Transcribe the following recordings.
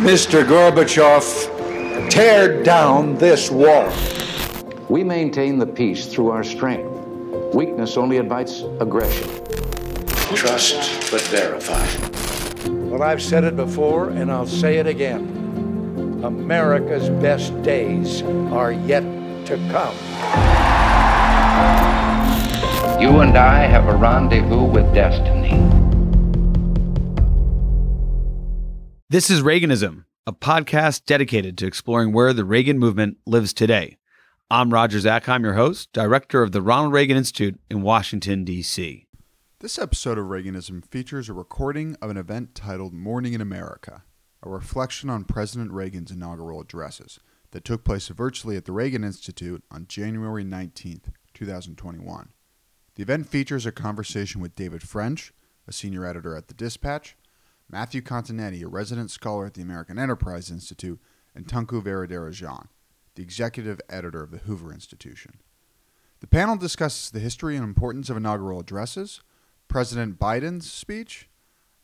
Mr. Gorbachev, tear down this wall. We maintain the peace through our strength. Weakness only invites aggression. Trust but verify. Well, I've said it before and I'll say it again. America's best days are yet to come. You and I have a rendezvous with destiny. This is Reaganism, a podcast dedicated to exploring where the Reagan movement lives today. I'm Roger Zakheim, your host, director of the Ronald Reagan Institute in Washington, D.C. This episode of Reaganism features a recording of an event titled Morning in America, a reflection on President Reagan's inaugural addresses that took place virtually at the Reagan Institute on January 19, 2021. The event features a conversation with David French, a senior editor at The Dispatch, Matthew Continetti, a resident scholar at the American Enterprise Institute, and Tunku Varadarajan, the executive editor of the Hoover Institution. The panel discusses the history and importance of inaugural addresses, President Biden's speech,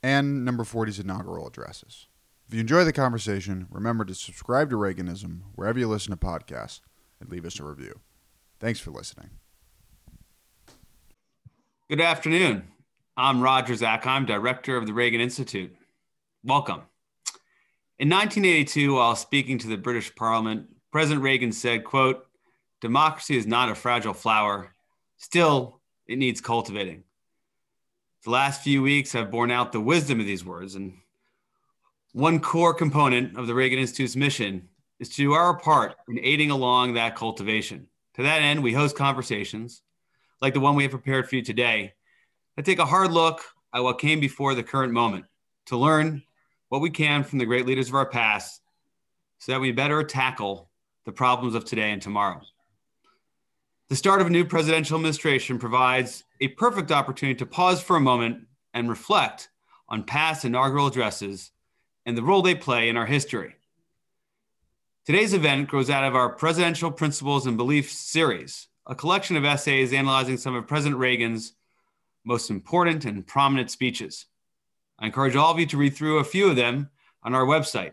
and Number 40's inaugural addresses. If you enjoy the conversation, remember to subscribe to Reaganism wherever you listen to podcasts and leave us a review. Thanks for listening. Good afternoon. I'm Roger Zakheim, director of the Reagan Institute. Welcome. In 1982, while speaking to the British Parliament, President Reagan said, quote, democracy is not a fragile flower. Still, it needs cultivating. The last few weeks have borne out the wisdom of these words. And one core component of the Reagan Institute's mission is to do our part in aiding along that cultivation. To that end, we host conversations like the one we have prepared for you today I take a hard look at what came before the current moment to learn what we can from the great leaders of our past so that we better tackle the problems of today and tomorrow. The start of a new presidential administration provides a perfect opportunity to pause for a moment and reflect on past inaugural addresses and the role they play in our history. Today's event grows out of our Presidential Principles and Beliefs series, a collection of essays analyzing some of President Reagan's most important and prominent speeches. I encourage all of you to read through a few of them on our website.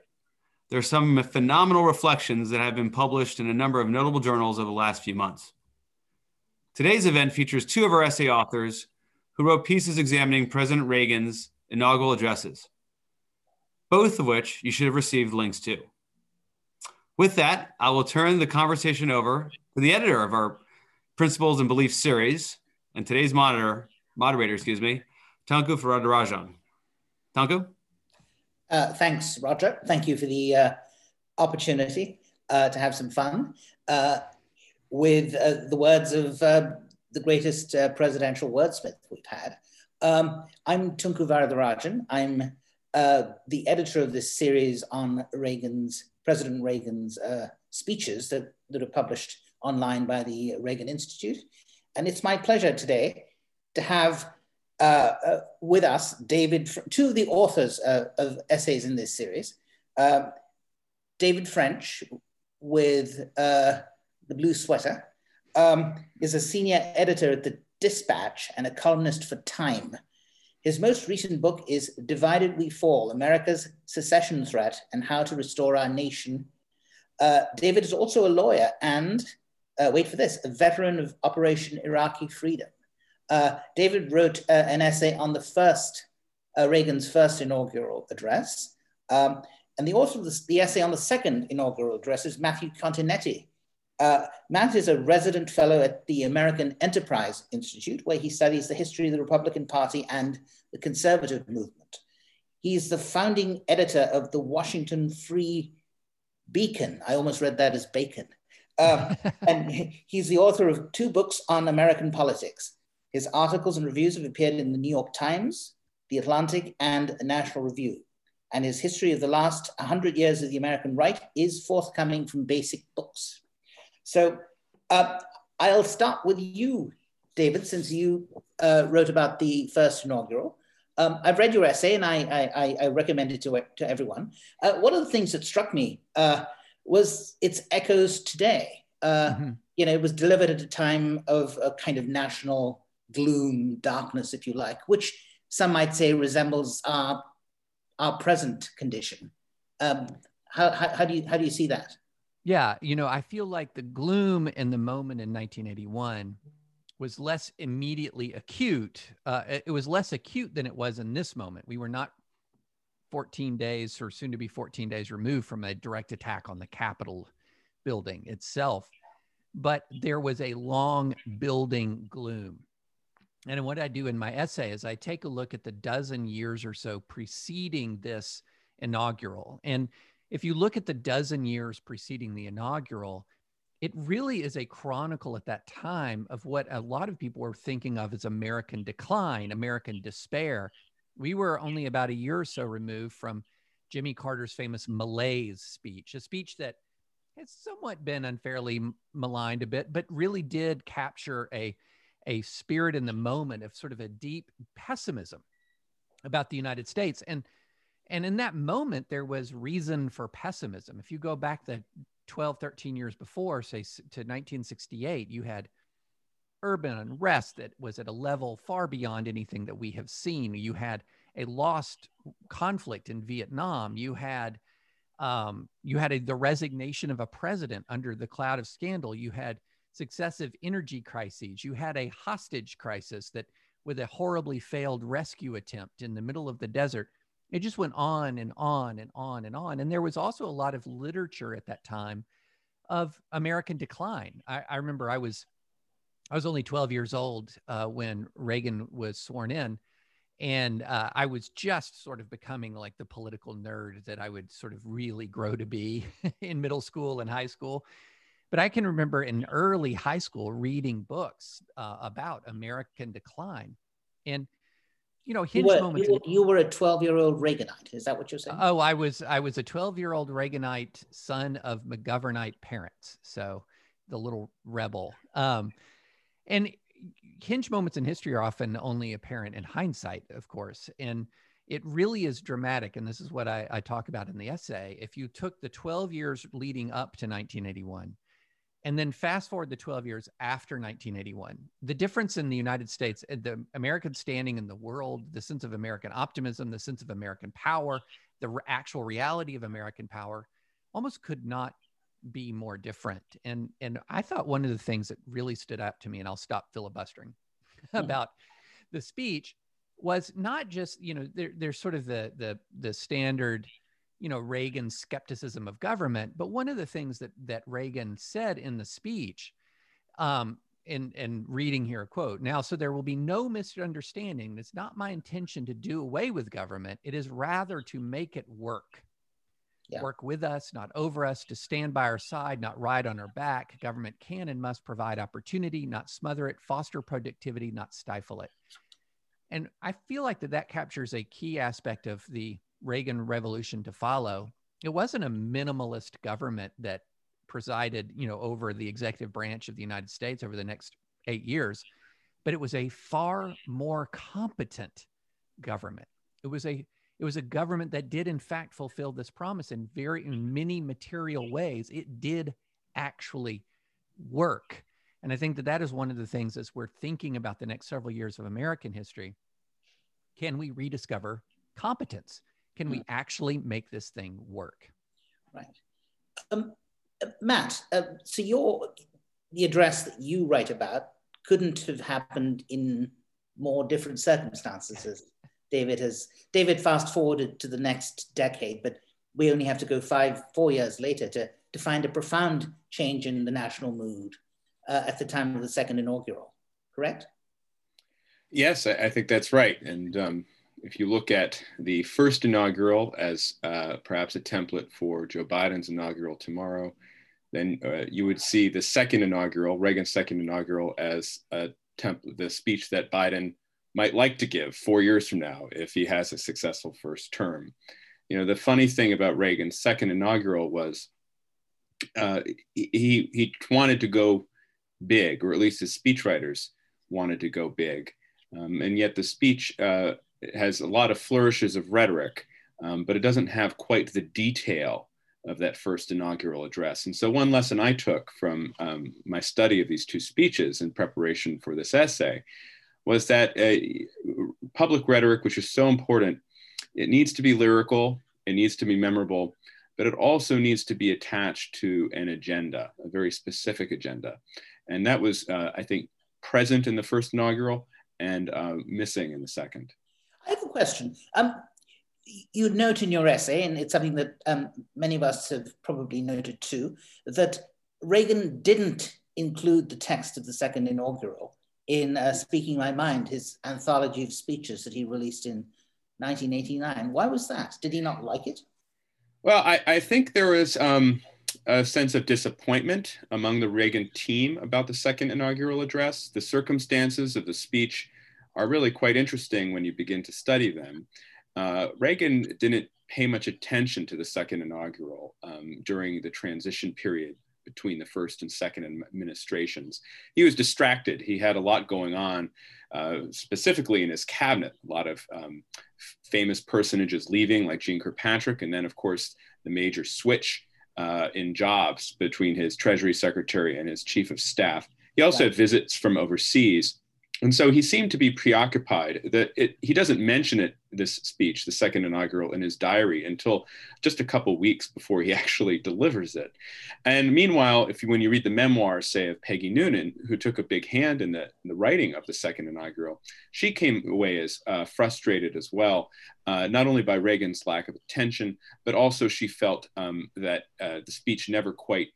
There are some phenomenal reflections that have been published in a number of notable journals over the last few months. Today's event features two of our essay authors who wrote pieces examining President Reagan's inaugural addresses, both of which you should have received links to. With that, I will turn the conversation over to the editor of our Principles and Beliefs series and today's monitor, moderator, excuse me, Tunku Varadarajan. Tunku? Uh, thanks, Roger. Thank you for the uh, opportunity uh, to have some fun uh, with uh, the words of uh, the greatest presidential wordsmith we've had. Um, I'm Tunku Varadarajan. I'm the editor of this series on Reagan's, President Reagan's speeches that, that are published online by the Reagan Institute. And it's my pleasure today to have uh, uh, with us David, two of the authors uh, of essays in this series. Um, David French with uh, The Blue Sweater um, is a senior editor at The Dispatch and a columnist for Time. His most recent book is Divided We Fall America's Secession Threat and How to Restore Our Nation. Uh, David is also a lawyer and, uh, wait for this, a veteran of Operation Iraqi Freedom. Uh, David wrote uh, an essay on the first, uh, Reagan's first inaugural address. Um, and the author of the, the, essay on the second inaugural address is Matthew Continetti. Uh, Matt is a resident fellow at the American Enterprise Institute, where he studies the history of the Republican Party and the conservative movement. He's the founding editor of the Washington Free Beacon. I almost read that as bacon. Um, and he's the author of two books on American politics his articles and reviews have appeared in the New York Times, The Atlantic, and the National Review. And his history of the last 100 years of the American right is forthcoming from basic books. So uh, I'll start with you, David, since you uh, wrote about the first inaugural. Um, I've read your essay and I, I, I recommend it to, to everyone. Uh, one of the things that struck me uh, was its echoes today. Uh, mm-hmm. You know, it was delivered at a time of a kind of national gloom, darkness, if you like, which some might say resembles our, our present condition. Um, how, how, how, do you how do you see that? Yeah, you know, I feel like the gloom in the moment in 1981 was less immediately acute. Uh, it was less acute than it was in this moment. We were not 14 days or soon to be 14 days removed from a direct attack on the Capitol building itself, but there was a long building gloom. And what I do in my essay is I take a look at the dozen years or so preceding this inaugural. And if you look at the dozen years preceding the inaugural, it really is a chronicle at that time of what a lot of people were thinking of as American decline, American despair. We were only about a year or so removed from Jimmy Carter's famous malaise speech, a speech that has somewhat been unfairly maligned a bit, but really did capture a, a spirit in the moment of sort of a deep pessimism about the United States. And and in that moment, there was reason for pessimism. If you go back the 12, 13 years before, say to 1968, you had urban unrest that was at a level far beyond anything that we have seen. You had a lost conflict in Vietnam. You had um, you had a, the resignation of a president under the cloud of scandal. You had successive energy crises. You had a hostage crisis that, with a horribly failed rescue attempt in the middle of the desert, it just went on and on and on and on. And there was also a lot of literature at that time of American decline. I, I remember I was I was only 12 years old uh, when Reagan was sworn in. And uh, I was just sort of becoming like the political nerd that I would sort of really grow to be in middle school and high school. But I can remember in early high school reading books uh, about American decline. And you know, hinge you were, moments. You were, you were a 12 year old Reaganite. Is that what you're saying? Oh, I was, I was a 12 year old Reaganite son of McGovernite parents. So the little rebel. Um, and hinge moments in history are often only apparent in hindsight, of course. And it really is dramatic. And this is what I, I talk about in the essay. If you took the 12 years leading up to 1981 and then fast forward the 12 years after 1981, the difference in the United States, uh, the American standing in the world, the sense of American optimism, the sense of American power, the actual reality of American power almost could not be more different. And, and I thought one of the things that really stood out to me, and I'll stop filibustering hmm. about the speech, was not just, you know, there, there's sort of the, the, the standard you know Reagan's skepticism of government. But one of the things that that Reagan said in the speech, um, in and reading here a quote now, so there will be no misunderstanding. It's not my intention to do away with government. It is rather to make it work. Yeah. Work with us, not over us, to stand by our side, not ride on our back. Government can and must provide opportunity, not smother it, foster productivity, not stifle it. And I feel like that that captures a key aspect of the Reagan revolution to follow, it wasn't a minimalist government that presided, you know, over the executive branch of the United States over the next eight years, but it was a far more competent government. It was a it was a government that did in fact fulfill this promise in very in many material ways. It did actually work. And I think that that is one of the things as we're thinking about the next several years of American history. Can we rediscover competence? Can we hmm. actually make this thing work? Right. Um, uh, Matt, uh, so your the address that you write about couldn't have happened in more different circumstances. As David has David fast forwarded to the next decade, but we only have to go five, four years later to, to find a profound change in the national mood uh, at the time of the second inaugural. Correct? Yes, I, I think that's right. And um, if you look at the first inaugural as uh, perhaps a template for Joe Biden's inaugural tomorrow, then uh, you would see the second inaugural, Reagan's second inaugural, as a template, the speech that Biden might like to give four years from now if he has a successful first term. You know, the funny thing about Reagan's second inaugural was uh, he, he wanted to go big, or at least his speechwriters wanted to go big. Um, and yet the speech uh, it has a lot of flourishes of rhetoric, um, but it doesn't have quite the detail of that first inaugural address. And so, one lesson I took from um, my study of these two speeches in preparation for this essay was that uh, public rhetoric, which is so important, it needs to be lyrical it needs to be memorable, but it also needs to be attached to an agenda, a very specific agenda. And that was, uh, I think, present in the first inaugural and uh, missing in the second. I have a question. Um, you note in your essay, and it's something that um, many of us have probably noted too, that Reagan didn't include the text of the second inaugural in uh, Speaking My Mind, his anthology of speeches that he released in 1989. Why was that? Did he not like it? Well, I, I think there was um, a sense of disappointment among the Reagan team about the second inaugural address. The circumstances of the speech are really quite interesting when you begin to study them. Uh, Reagan didn't pay much attention to the second inaugural um, during the transition period between the first and second administrations. He was distracted. He had a lot going on, uh, specifically in his cabinet, a lot of um, famous personages leaving, like Jeane Kirkpatrick, and then, of course, the major switch uh, in jobs between his Treasury Secretary and his Chief of Staff. He also had visits from overseas and so he seemed to be preoccupied that it, he doesn't mention it this speech the second inaugural in his diary until just a couple weeks before he actually delivers it. And meanwhile if you, when you read the memoirs say of peggy noonan who took a big hand in the, in the writing of the second inaugural she came away as uh, frustrated as well uh, not only by reagan's lack of attention but also she felt um, that uh, the speech never quite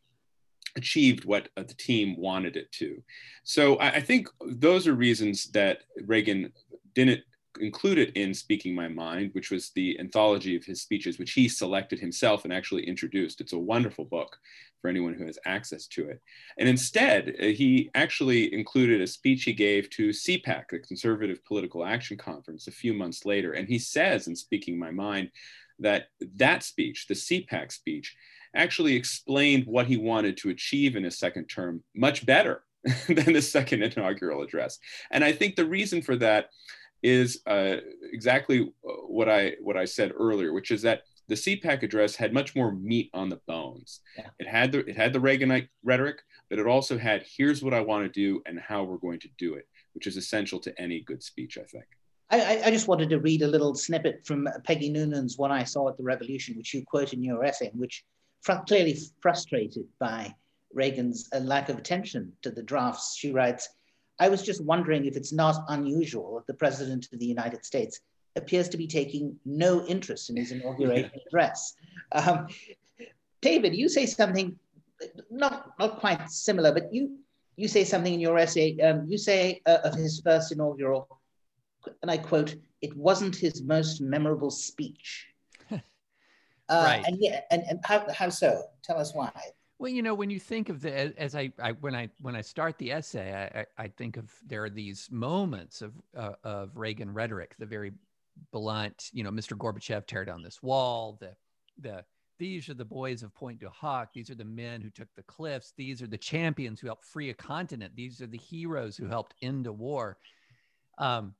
achieved what uh, the team wanted it to. So I, I, think those are reasons that Reagan didn't include it in Speaking My Mind, which was the anthology of his speeches, which he selected himself and actually introduced. It's a wonderful book for anyone who has access to it. And instead, uh, he actually included a speech he gave to CPAC, the Conservative Political Action Conference, a few months later. And he says in Speaking My Mind that that speech, the CPAC speech, actually explained what he wanted to achieve in his second term much better than the second inaugural address. And I think the reason for that is uh, exactly uh, what I what I said earlier, which is that the CPAC address had much more meat on the bones. Yeah. It had the it had the Reaganite rhetoric, but it also had here's what I want to do and how we're going to do it, which is essential to any good speech, I think. I, I, just wanted to read a little snippet from Peggy Noonan's "What I Saw at the Revolution," which you quote in your essay, which fr- clearly frustrated by Reagan's uh, lack of attention to the drafts. She writes, I was just wondering if it's not unusual that the President of the United States appears to be taking no interest in his inauguration address. Um, David, you say something not, not quite similar, but you, you say something in your essay. Um, you say uh, of his first inaugural, and I quote, it wasn't his most memorable speech. Uh, right. And yeah, and, and how, how so? Tell us why. Well, you know, when you think of the as I, I when I when I start the essay, I, I think of there are these moments of uh, of Reagan rhetoric, the very blunt, you know, Mr. Gorbachev tear down this wall, the the these are the boys of Pointe du Hoc. These are the men who took the cliffs. These are the champions who helped free a continent. These are the heroes who helped end a war. Um,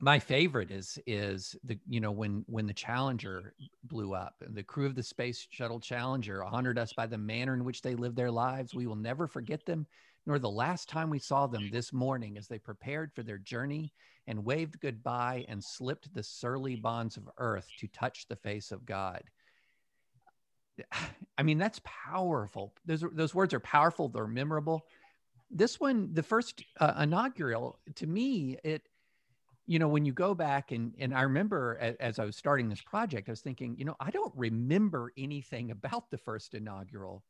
my favorite is is the you know when when the challenger blew up and the crew of the space shuttle challenger honored us by the manner in which they lived their lives. We will never forget them nor the last time we saw them this morning as they prepared for their journey and waved goodbye and slipped the surly bonds of earth to touch the face of god. I mean that's powerful. Those those words are powerful. They're memorable. This one the first uh, inaugural to me it you know when you go back and and i remember as, as, i was starting this project i was thinking you know i don't remember anything about the first inaugural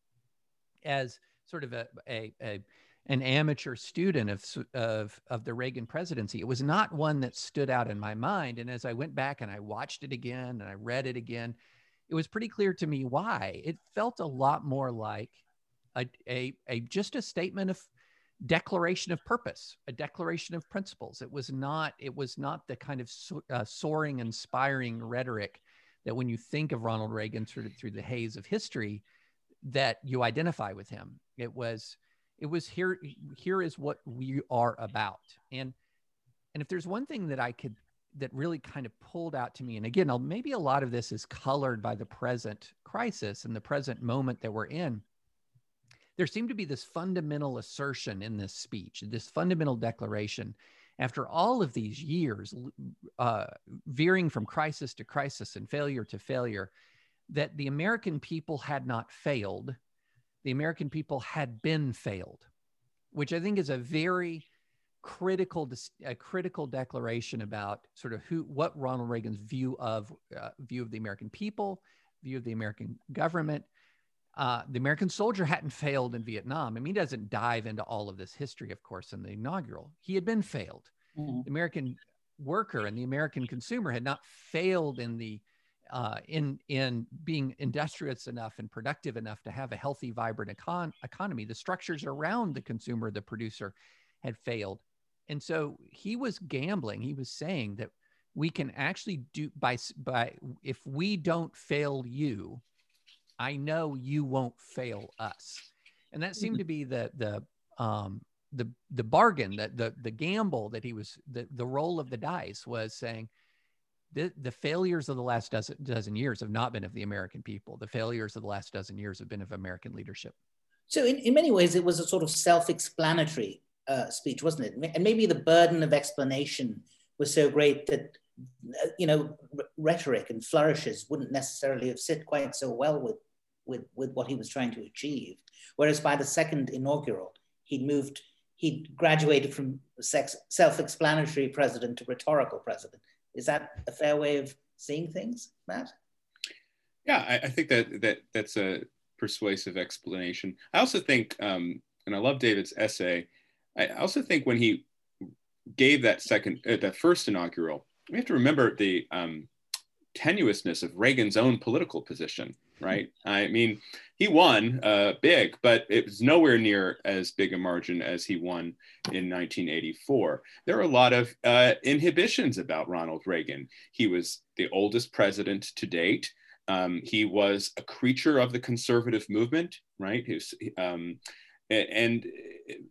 as sort of a, a, a an amateur student of, of of the reagan presidency. It was not one that stood out in my mind. And as i went back and i watched it again and i read it again it was pretty clear to me why. It felt a lot more like a, a, a just a statement of declaration of purpose, a declaration of principles. It was not it was not the kind of so, uh, soaring, inspiring rhetoric that when you think of Ronald Reagan through through the haze of history, that you identify with him. It was it was here here is what we are about. And and if there's one thing that I could that really kind of pulled out to me, and again, maybe a lot of this is colored by the present crisis and the present moment that we're in there seemed to be this fundamental assertion in this speech, this fundamental declaration. after all of these years, uh, veering from crisis to crisis and failure to failure, that the American people had not failed. The American people had been failed, which I think is a very critical a critical declaration about sort of who what Ronald Reagan's view of uh, view of the American people, view of the American government. Uh, the American soldier hadn't failed in Vietnam. I mean, he doesn't dive into all of this history, of course, in the inaugural. He had been failed. Mm-hmm. The American worker and the American consumer had not failed in the uh, in in being industrious enough and productive enough to have a healthy, vibrant econ- economy. The structures around the consumer, the producer, had failed. And so he was gambling. He was saying that we can actually do by by if we don't fail you, I know you won't fail us. And that seemed to be the the um the the bargain that the the gamble that he was the the roll of the dice was saying the, the failures of the last dozen, dozen years have not been of the American people. The failures of the last dozen years have been of American leadership. So, in, in many ways, it was a sort of self explanatory uh, speech, wasn't it? And maybe the burden of explanation was so great that uh, you know rhetoric and flourishes wouldn't necessarily have sit quite so well with with with what he was trying to achieve. Whereas by the second inaugural, he'd moved, he'd graduated from sex, self-explanatory president to rhetorical president. Is that a fair way of seeing things, Matt? Yeah, I, I think that that that's a persuasive explanation. I also think, um, and I love David's essay I also think when he gave that second, uh, that first inaugural, we have to remember the um, tenuousness of Reagan's own political position, right? I mean, he won uh, big, but it was nowhere near as big a margin as he won in 1984. There are a lot of uh, inhibitions about Ronald Reagan. He was the oldest president to date. Um, he was a creature of the conservative movement, right? Was, um, and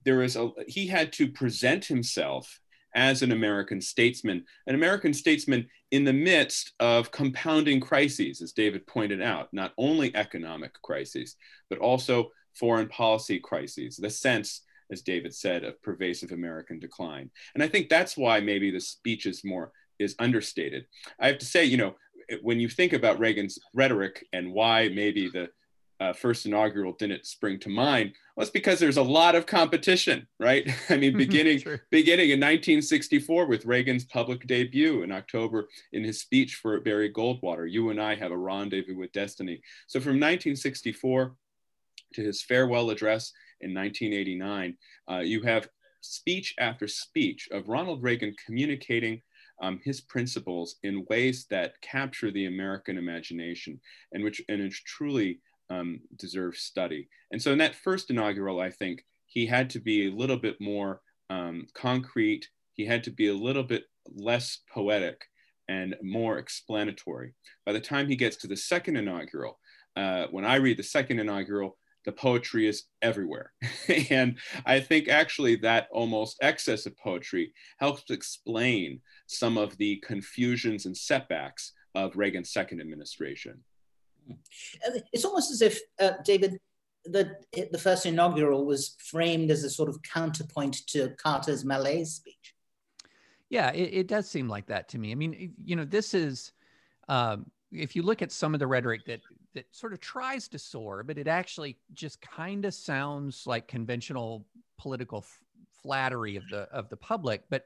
there is a he had to present himself as an American statesman, an American statesman in the midst of compounding crises, as David pointed out, not only economic crises, but also foreign policy crises, the sense, as David said, of pervasive American decline. And I think that's why maybe the speech is more is understated. I have to say, you know, when you think about Reagan's rhetoric and why maybe the uh, first inaugural didn't spring to mind well because there's a lot of competition right? I mean beginning beginning in 1964 with reagan's public debut in october in his speech for barry goldwater you and i have a rendezvous with destiny. So from 1964 to his farewell address in 1989 uh, you have speech after speech of ronald reagan communicating um, his principles in ways that capture the American imagination and which and it's truly um, deserves study. And so in that first inaugural, I think he had to be a little bit more um, concrete. He had to be a little bit less poetic and more explanatory. By the time he gets to the second inaugural, uh, when I read the second inaugural, the poetry is everywhere. and I think actually that almost excess of poetry helps explain some of the confusions and setbacks of Reagan's second administration. It's almost as if, uh, David, the, the first inaugural was framed as a sort of counterpoint to Carter's malaise speech. Yeah, it, it does seem like that to me. I mean, you know, this is, um, if you look at some of the rhetoric that that sort of tries to soar, but it actually just kind of sounds like conventional political flattery of the of the public. But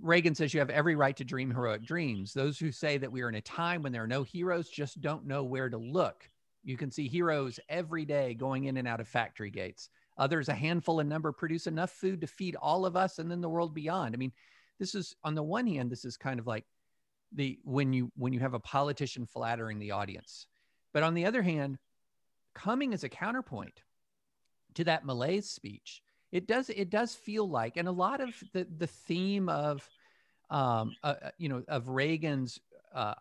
Reagan says you have every right to dream heroic dreams. Those who say that we are in a time when there are no heroes just don't know where to look. You can see heroes every day going in and out of factory gates. Others, a handful in number, produce enough food to feed all of us and then the world beyond. I mean, this is on the one hand, this is kind of like the when you when you have a politician flattering the audience. But on the other hand, coming as a counterpoint to that malaise speech, it does it does feel like and a lot of the the theme of um uh, uh, you know of reagan's uh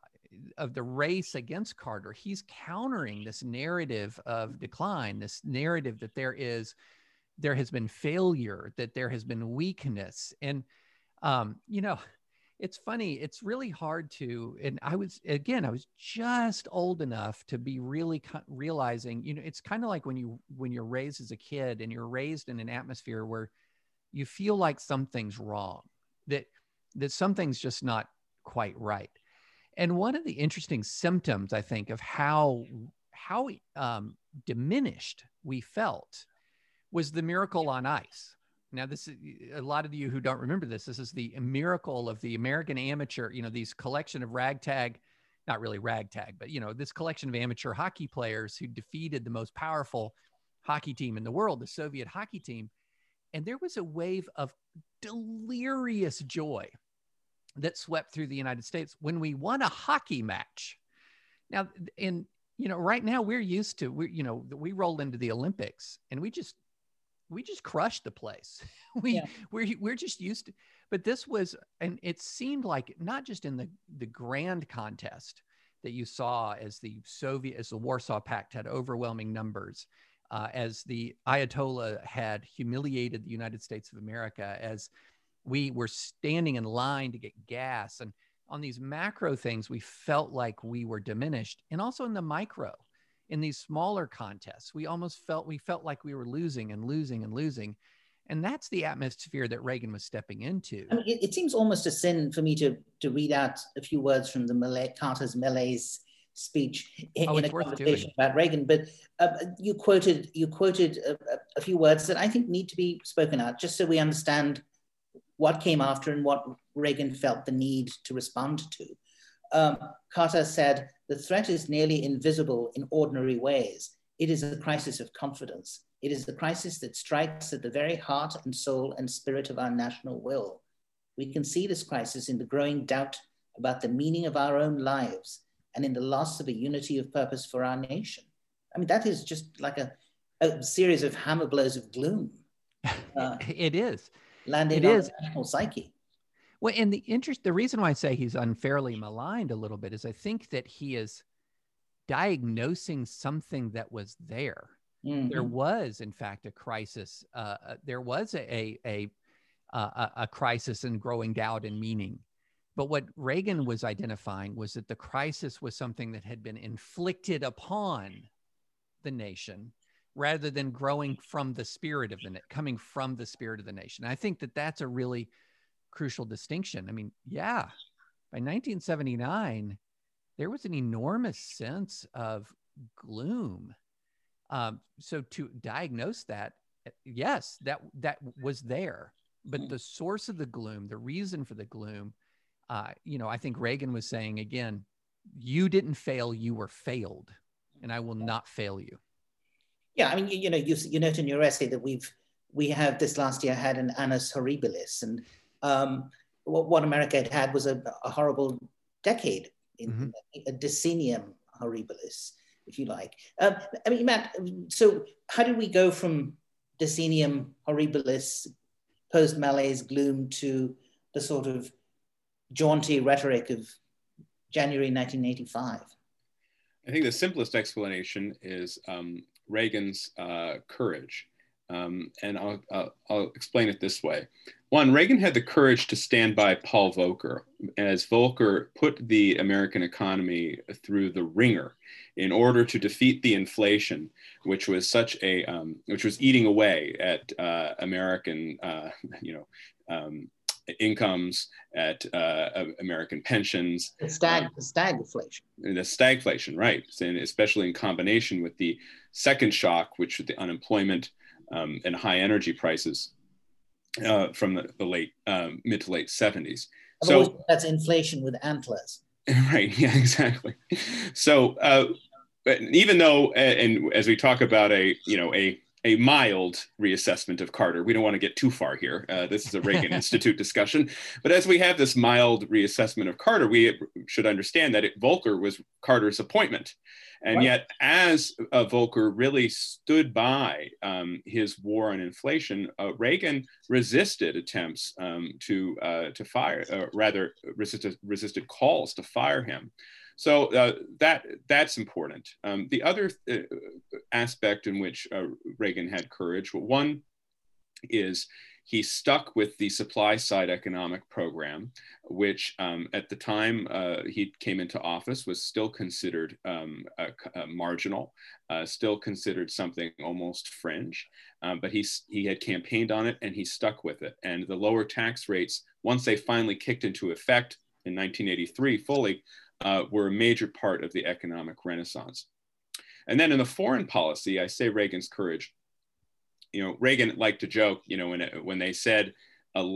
of the race against carter he's countering this narrative of decline this narrative that there is there has been failure that there has been weakness. And um you know it's funny it's really hard to and i was again i was just old enough to be really realizing you know it's kind of like when you when you're raised as a kid and you're raised in an atmosphere where you feel like something's wrong that that something's just not quite right. And one of the interesting symptoms, I think, of how how um, diminished we felt was the miracle on ice. Now, this is a lot of you who don't remember this. This is the miracle of the American amateur. You know, these collection of ragtag, not really ragtag, but you know, this collection of amateur hockey players who defeated the most powerful hockey team in the world, the Soviet hockey team. And there was a wave of delirious joy that swept through the United States when we won a hockey match. Now, in you know, right now we're used to we you know we roll into the Olympics and we just we just crushed the place. we yeah. we're we're just used to. But this was, and it seemed like not just in the the grand contest that you saw as the Soviet as the Warsaw Pact had overwhelming numbers, uh, as the Ayatollah had humiliated the United States of America, as we were standing in line to get gas. And on these macro things, we felt like we were diminished. And also in the micro, in these smaller contests, we almost felt we felt like we were losing and losing and losing. And that's the atmosphere that Reagan was stepping into. I mean, it, it, seems almost a sin for me to, to read out a few words from the Malay, Carter's malaise speech in, oh, in a conversation about Reagan. But uh, you quoted you quoted a, a, few words that I think need to be spoken out, just so we understand what came after and what Reagan felt the need to respond to. Um, Carter said, the threat is nearly invisible in ordinary ways. It is a crisis of confidence. It is the crisis that strikes at the very heart and soul and spirit of our national will. We can see this crisis in the growing doubt about the meaning of our own lives and in the loss of a unity of purpose for our nation. I mean, that is just like a, a series of hammer blows of gloom. Uh, it is landing it on is. the national psyche. Well, and the interest, the reason why I say he's unfairly maligned a little bit is I think that he is diagnosing something that was there. Mm-hmm. There was, in fact, a crisis. Uh, uh there was a a a, uh, a crisis in growing doubt and meaning. But what Reagan was identifying was that the crisis was something that had been inflicted upon the nation rather than growing from the spirit of the coming from the spirit of the nation. I think that that's a really crucial distinction. I mean, yeah, by 1979, there was an enormous sense of gloom. Um, so to diagnose that, yes, that that was there, but mm. the source of the gloom, the reason for the gloom, uh, you know, I think Reagan was saying again, you didn't fail, you were failed, and I will not fail you. Yeah, I mean, you, you know, you, you note in your essay that we've we have this last year had an annus horribilis, and um, what, what, America had had was a, a horrible decade, in, mm-hmm. a decennium horribilis, if you like. Um, I mean, Matt, so how did we go from decennium horribilis, post malaise gloom to the sort of jaunty rhetoric of January 1985? I think the simplest explanation is um, Reagan's uh, courage. Um, and I'll, I'll, I'll, explain it this way. One, Reagan had the courage to stand by Paul Volcker as Volcker put the American economy through the wringer in order to defeat the inflation, which was such a, um, which was eating away at uh, American, uh, you know, um, incomes, at uh, American pensions. The stag, um, the stagflation. The stagflation, right. And especially in combination with the second shock, which was the unemployment um, and high energy prices uh, from the, the late, um, mid to late 70s. So that's inflation with antlers. Right. Yeah, exactly. So, uh, even though, and as we talk about a, you know, a a mild reassessment of Carter. We don't want to get too far here. Uh, this is a Reagan Institute discussion. But as we have this mild reassessment of Carter, we should understand that it, Volcker was Carter's appointment. And right. yet, as uh, Volcker really stood by um, his war on inflation, uh, Reagan resisted attempts um, to, uh, to fire, uh, rather, resisted, resisted calls to fire him. So uh, that that's important. Um, the other th- uh, aspect in which uh, Reagan had courage, well, one is he stuck with the supply side economic program, which um, at the time uh, he came into office was still considered um, a, a marginal, uh, still considered something almost fringe. Um, but he, he had campaigned on it and he stuck with it. And the lower tax rates once they finally kicked into effect in 1983 fully, uh, were a major part of the economic renaissance. And then in the foreign policy, I say Reagan's courage. You know, Reagan liked to joke, you know, when, when they said uh,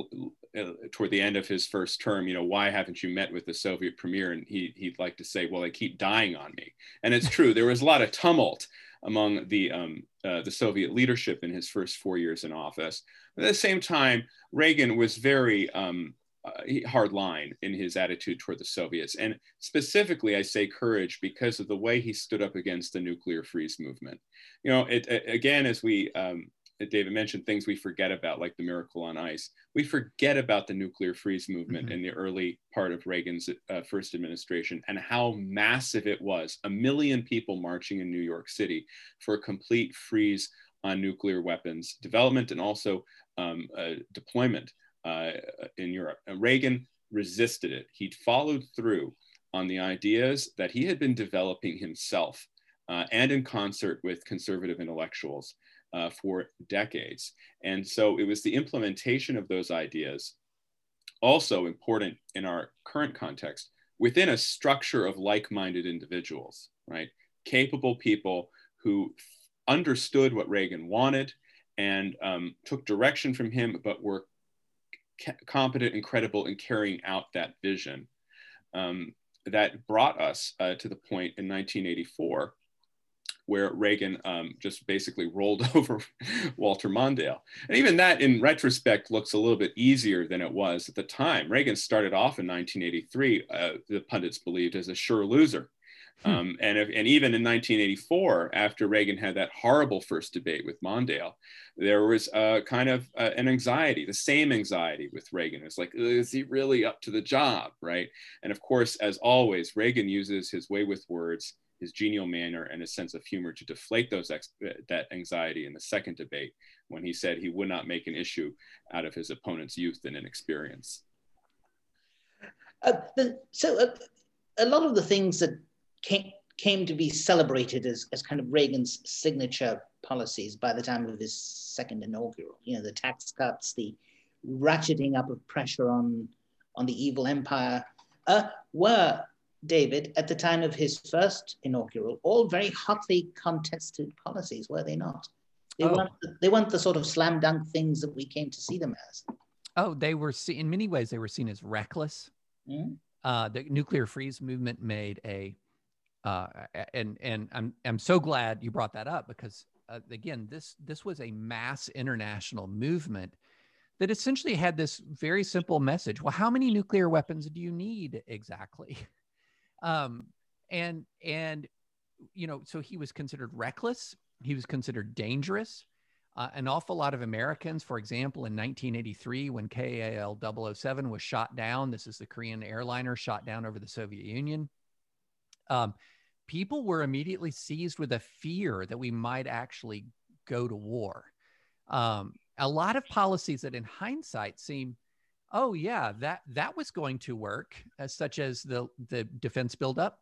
uh, toward the end of his first term, you know, why haven't you met with the Soviet premier? And he, he'd like to say, well, they keep dying on me. And it's true, there was a lot of tumult among the, um, uh, the Soviet leadership in his first four years in office. But at the same time, Reagan was very um, uh, hard line in his attitude toward the Soviets. And specifically, I say courage because of the way he stood up against the nuclear freeze movement. You know, it, it again, as we, um, David mentioned, things we forget about, like the Miracle on Ice. We forget about the nuclear freeze movement mm-hmm. in the early part of Reagan's uh, first administration and how massive it was. A million people marching in New York City for a complete freeze on nuclear weapons development and also um, uh, deployment uh, in Europe. And Reagan resisted it. He'd followed through on the ideas that he had been developing himself uh, and in concert with conservative intellectuals uh, for decades. And so it was the implementation of those ideas, also important in our current context, within a structure of like minded individuals, right? Capable people who understood what Reagan wanted and um, took direction from him, but were competent and credible in carrying out that vision. Um, that brought us uh, to the point in 1984 where Reagan um, just basically rolled over Walter Mondale. And even that, in retrospect, looks a little bit easier than it was at the time. Reagan started off in 1983, uh, the pundits believed, as a sure loser. Hmm. Um, and, if, and even in 1984, after Reagan had that horrible first debate with Mondale, there was a kind of uh, an anxiety, the same anxiety with Reagan. It's like, is he really up to the job, right? And of course, as always, Reagan uses his way with words, his genial manner, and his sense of humor to deflate those ex- that anxiety in the second debate when he said he would not make an issue out of his opponent's youth and inexperience. Uh, the, so uh, a lot of the things that came, came to be celebrated as, as kind of Reagan's signature policies by the time of his second inaugural. You know, the tax cuts, the ratcheting up of pressure on, on the evil empire, uh, were, David, at the time of his first inaugural, all very hotly contested policies, were they not? They, oh. weren't, the, they weren't the sort of slam dunk things that we came to see them as. Oh, they were seen, in many ways, they were seen as reckless. Mm-hmm. Uh, the nuclear freeze movement made a uh, and and I'm I'm so glad you brought that up because uh, again this this was a mass international movement that essentially had this very simple message. Well, how many nuclear weapons do you need exactly? Um, and and you know, so he was considered reckless. He was considered dangerous. Uh, an awful lot of Americans, for example, in 1983, when KAL 007 was shot down, this is the Korean airliner shot down over the Soviet Union um, people were immediately seized with a fear that we might actually go to war. Um, a lot of policies that, in hindsight, seem, oh yeah, that that was going to work, uh, such as the the defense buildup,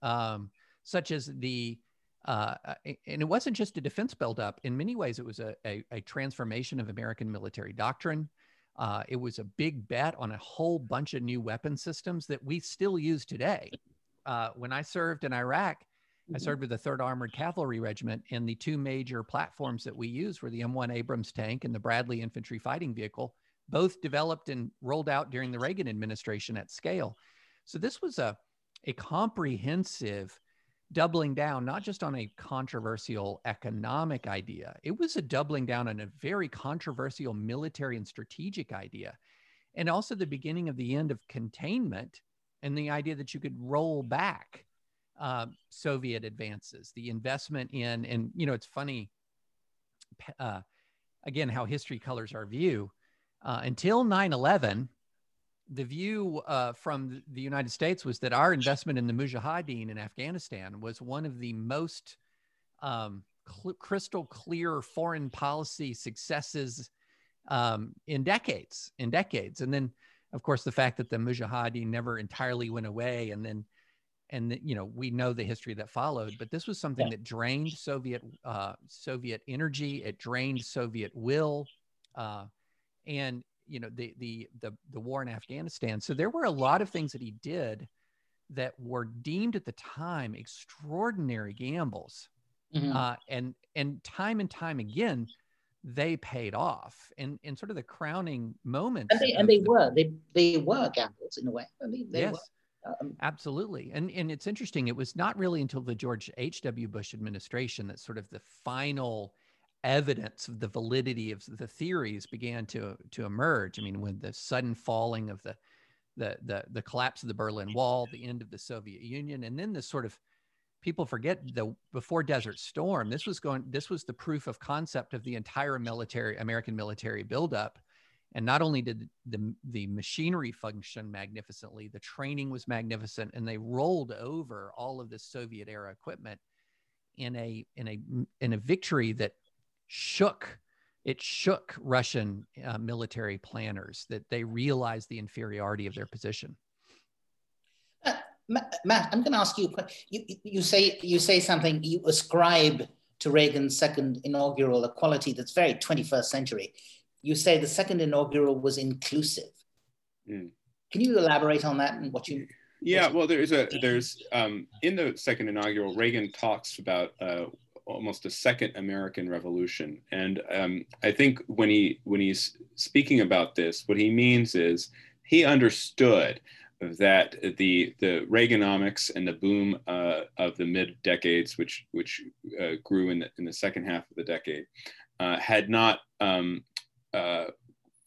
um, such as the uh, and it wasn't just a defense buildup. In many ways, it was a, a, a transformation of American military doctrine. Uh, it was a big bet on a whole bunch of new weapon systems that we still use today uh, when I served in Iraq, mm-hmm. I served with the 3rd Armored Cavalry Regiment, and the two major platforms that we used were the M1 Abrams tank and the Bradley Infantry Fighting Vehicle, both developed and rolled out during the Reagan administration at scale. So this was a, a comprehensive doubling down, not just on a controversial economic idea, it was a doubling down on a very controversial military and strategic idea. And also the beginning of the end of containment and the idea that you could roll back uh, Soviet advances, the investment in, and you know, it's funny, uh, again, how history colors our view. Uh, until 9 11, the view uh, from the United States was that our investment in the Mujahideen in Afghanistan was one of the most um, cl- crystal clear foreign policy successes um, in decades, in decades. And then of course, the fact that the Mujahideen never entirely went away, and then, and the, you know, we know the history that followed. But this was something yeah. that drained Soviet uh, Soviet energy. It drained Soviet will, uh, and you know the the the the war in Afghanistan. So there were a lot of things that he did that were deemed at the time extraordinary gambles, Mhm. uh, and and time and time again they paid off. And and sort of the crowning moment. and they and they were they they were gambles in a way. I mean, they yes. were. Um, Absolutely. And and it's interesting. It was not really until the George H.W. Bush administration that sort of the final evidence of the validity of the theories began to to emerge. I mean, when the sudden falling of the the the, the collapse of the Berlin Wall, the end of the Soviet Union, and then this sort of people forget the before Desert Storm, this was going this was the proof of concept of the entire military American military buildup. And not only did the the machinery function magnificently the training was magnificent and they rolled over all of this soviet era equipment in a in a in a victory that shook it shook russian uh, military planners that they realized the inferiority of their position. Uh, Matt, I'm going to ask you. You you say you say something. You ascribe to Reagan's second inaugural a quality that's very 21st century. You say the second inaugural was inclusive. Mm. Can you elaborate on that and what you? Yeah, well, there's a there's um, in the second inaugural, Reagan talks about uh, almost a second American Revolution, and um, I think when he when he's speaking about this, what he means is he understood that the the Reaganomics and the boom uh, of the mid decades, which which uh, grew in the, in the second half of the decade, uh, had not um, uh,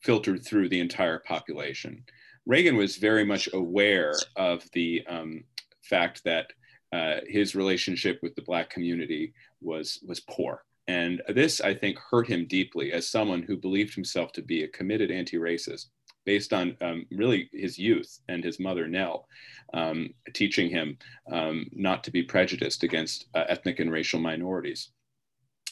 filtered through the entire population. Reagan was very much aware of the um, fact that uh, his relationship with the Black community was was poor, and this I think hurt him deeply as someone who believed himself to be a committed anti-racist, based on um, really his youth and his mother Nelle um, teaching him um, not to be prejudiced against uh, ethnic and racial minorities.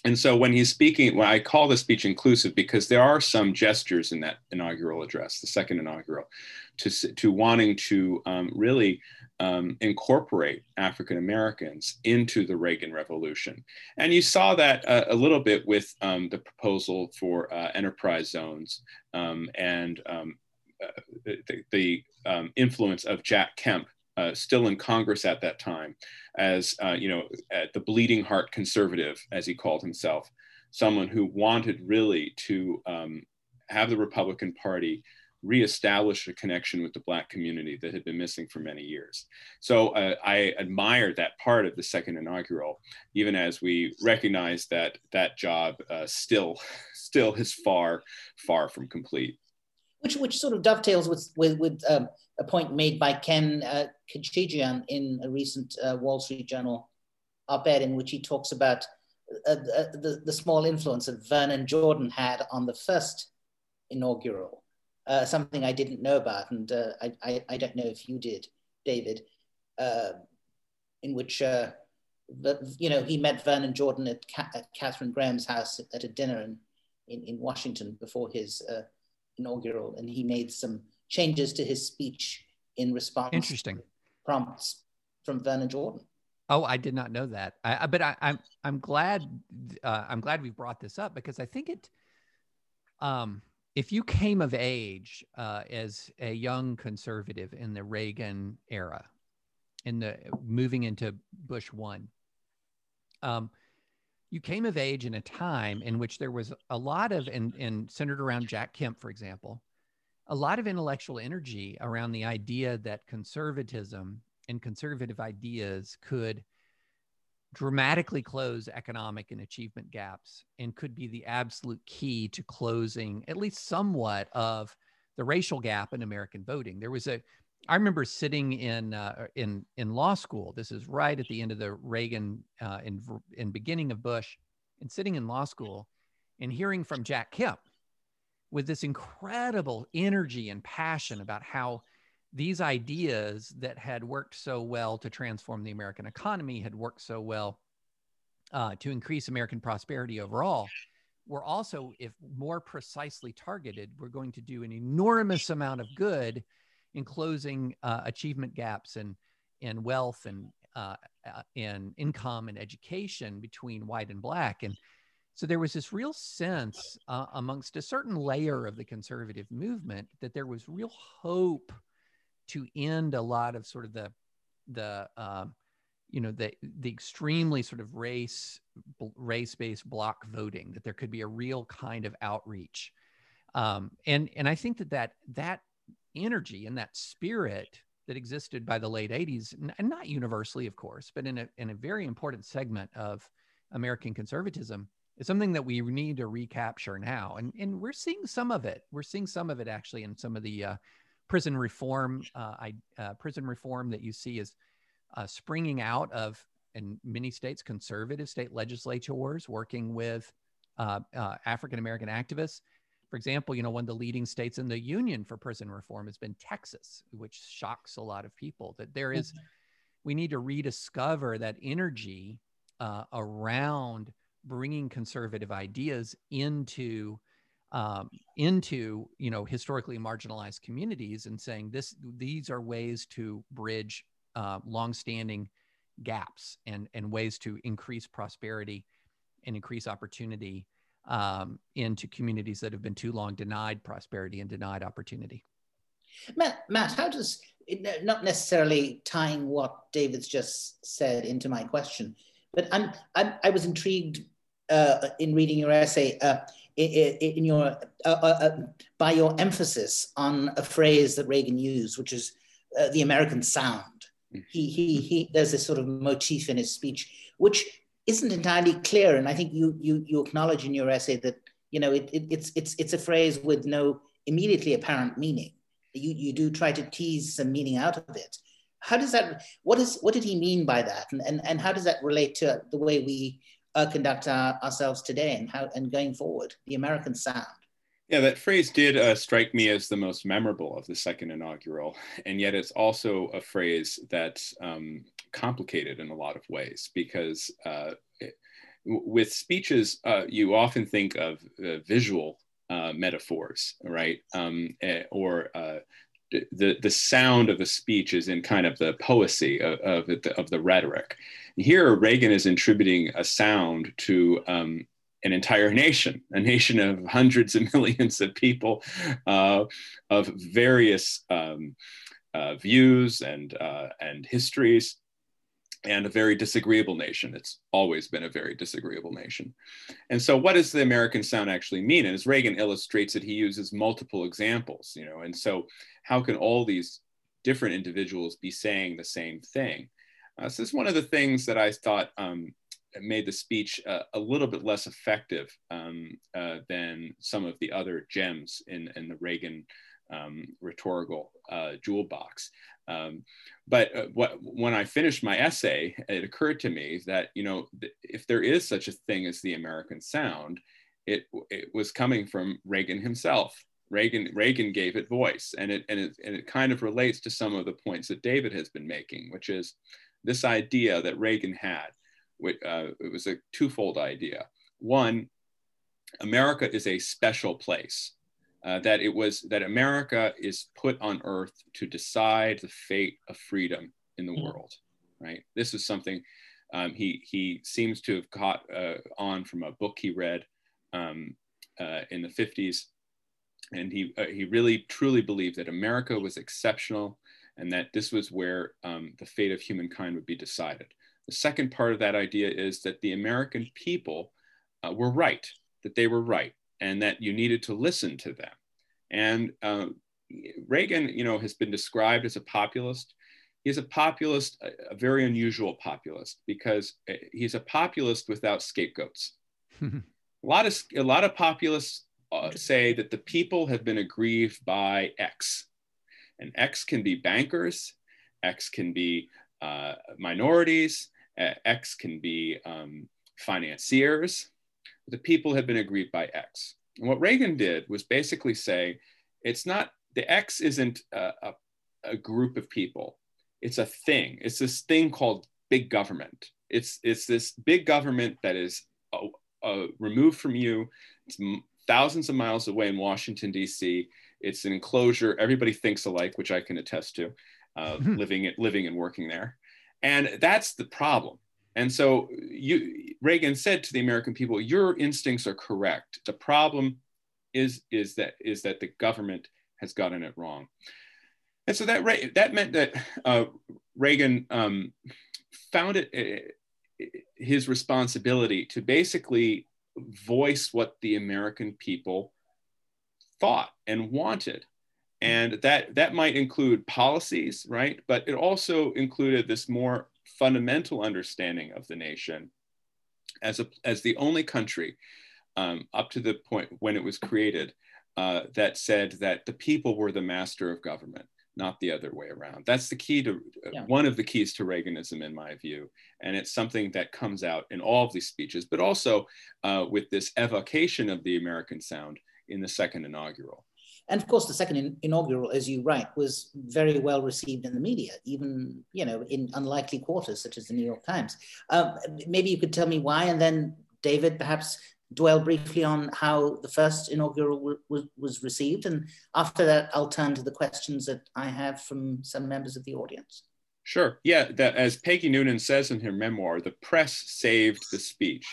And so when he's speaking, well, I call the speech inclusive because there are some gestures in that inaugural address, the second inaugural, to, to wanting to um, really um, incorporate African Americans into the Reagan Revolution. And you saw that uh, a little bit with um, the proposal for uh, enterprise zones um, and um, the, the um, influence of Jack Kemp. Uh, still in Congress at that time, as uh, you know, at the bleeding heart conservative, as he called himself, someone who wanted really to um, have the Republican Party reestablish a connection with the Black community that had been missing for many years. So uh, I admired that part of the second inaugural, even as we recognize that that job uh, still, still is far, far from complete. Which which sort of dovetails with with, with um, a point made by Ken uh, Khachigian in a recent uh, Wall Street Journal op-ed in which he talks about uh, the, the, the small influence that Vernon Jordan had on the first inaugural, uh, something I didn't know about, and uh, I, I, I don't know if you did, David, uh, in which, uh, the, you know, he met Vernon Jordan at, at Katharine Graham's house at a dinner in, in, in Washington before his uh, inaugural, and he made some changes to his speech in response Interesting. to prompts from Vernon Jordan. Oh, I did not know that. I, but I, I'm I'm glad uh, I'm glad we brought this up because I think it. Um, if you came of age uh, as a young conservative in the Reagan era, in the moving into Bush one, um, you came of age in a time in which there was a lot of and and centered around Jack Kemp, for example, a lot of intellectual energy around the idea that conservatism and conservative ideas could dramatically close economic and achievement gaps and could be the absolute key to closing at least somewhat of the racial gap in American voting. There was a I remember sitting in uh, in in law school. This is right at the end of the Reagan uh, in in beginning of Bush, and sitting in law school and hearing from Jack Kemp with this incredible energy and passion about how these ideas that had worked so well to transform the American economy, had worked so well uh, to increase American prosperity overall, were also, if more precisely targeted, were going to do an enormous amount of good in closing uh, achievement gaps and in wealth and uh, uh, in income and education between white and black. And So there was this real sense uh, amongst a certain layer of the conservative movement that there was real hope to end a lot of sort of the the um, you know the the extremely sort of race race based block voting that there could be a real kind of outreach um, and and I think that that that energy and that spirit that existed by the late 80s and not universally of course but in a in a very important segment of American conservatism is something that we need to recapture now and and we're seeing some of it we're seeing some of it actually in some of the uh, prison reform uh, I, uh, prison reform that you see is uh, springing out of in many states conservative state legislatures working with uh, uh, African American activists. For example, you know one of the leading states in the union for prison reform has been Texas, which shocks a lot of people. That there is, we need to rediscover that energy uh, around bringing conservative ideas into um, into you know historically marginalized communities and saying this these are ways to bridge uh, longstanding gaps and and ways to increase prosperity and increase opportunity um, into communities that have been too long denied prosperity and denied opportunity. Matt, Matt, how does not necessarily tying what David's just said into my question, but I'm, I'm i was intrigued uh, in reading your essay. Uh, in your uh, uh, uh, by your emphasis on a phrase that Reagan used, which is uh, the American sound. Mm-hmm. He, he, he, there's this sort of motif in his speech, which isn't entirely clear. And I think you, you, you acknowledge in your essay that, you know, it, it, it's, it's, it's a phrase with no immediately apparent meaning. You, you do try to tease some meaning out of it. How does that, what is, what did he mean by that? And, and, and how does that relate to the way we uh, conduct our, ourselves today and how and going forward, the American sound. Yeah, that phrase did uh, strike me as the most memorable of the second inaugural, and yet it's also a phrase that um, complicated in a lot of ways because uh, it, with speeches, uh, you often think of uh, visual uh, metaphors, right? Um, eh, or uh, the, the sound of the speech is in kind of the poesy of, of, the, of the rhetoric. Here, Reagan is attributing a sound to um, an entire nation, a nation of hundreds of millions of people uh, of various um, uh, views and, uh, and histories and a very disagreeable nation. It's always been a very disagreeable nation. And so what does the American sound actually mean? And as Reagan illustrates it, he uses multiple examples, you know, and so how can all these different individuals be saying the same thing? Uh, so this is one of the things that I thought um, made the speech uh, a little bit less effective um, uh, than some of the other gems in, in the Reagan um, rhetorical uh, jewel box. Um, but uh, what, when I finished my essay, it occurred to me that, you know, th- if there is such a thing as the American sound, it, it was coming from Reagan himself. Reagan, Reagan gave it voice, and it, and, it, and it kind of relates to some of the points that David has been making, which is this idea that Reagan had. Which, uh, it was a twofold idea. One, America is a special place uh, that it was that America is put on earth to decide the fate of freedom in the mm-hmm. world, right? This is something um, he, he seems to have caught uh, on from a book he read um, uh, in the 50s. And he, uh, he really truly believed that America was exceptional and that this was where um, the fate of humankind would be decided. The second part of that idea is that the American people uh, were right, that they were right, and that you needed to listen to them. And uh, Reagan, you know, has been described as a populist. He's a populist, a, a very unusual populist, because uh, he's a populist without scapegoats. a lot of a lot of populists uh, say that the people have been aggrieved by X, and X can be bankers, X can be uh, minorities, X can be um, financiers. The people have been aggrieved by X. And what Reagan did was basically say, it's not, the X isn't a, a, a group of people. It's a thing. It's this thing called big government. It's, it's this big government that is uh, uh, removed from you. It's thousands of miles away in Washington, D.C. It's an enclosure. Everybody thinks alike, which I can attest to, uh, living, living and working there. And that's the problem And so you, Reagan said to the American people, "Your instincts are correct. The problem is is that is that the government has gotten it wrong." And so that that meant that uh, Reagan um, found it uh, his responsibility to basically voice what the American people thought and wanted. And that, that might include policies, right? But it also included this more fundamental understanding of the nation as, a, as the only country um, up to the point when it was created uh, that said that the people were the master of government not the other way around. That's the key to uh, yeah. one of the keys to Reaganism, in my view. And it's something that comes out in all of these speeches, but also uh, with this evocation of the American sound in the second inaugural. And of course, the second in- inaugural, as you write, was very well received in the media, even you know in unlikely quarters such as the New York Times. Um, maybe you could tell me why, and then David, perhaps dwell briefly on how the first inaugural was, was received. And after that, I'll turn to the questions that I have from some members of the audience. Sure. Yeah. That, as Peggy Noonan says in her memoir, the press saved the speech.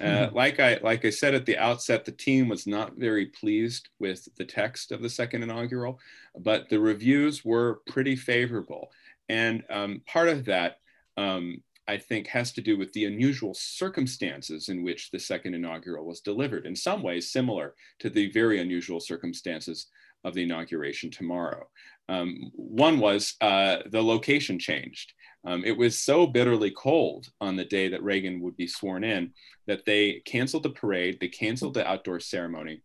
Uh, hmm. like I like I said at the outset, the team was not very pleased with the text of the second inaugural, but the reviews were pretty favorable. And um, part of that um, I think, has to do with the unusual circumstances in which the second inaugural was delivered, in some ways similar to the very unusual circumstances of the inauguration tomorrow. Um, one was uh, the location changed. Um, it was so bitterly cold on the day that Reagan would be sworn in that they canceled the parade, they canceled the outdoor ceremony,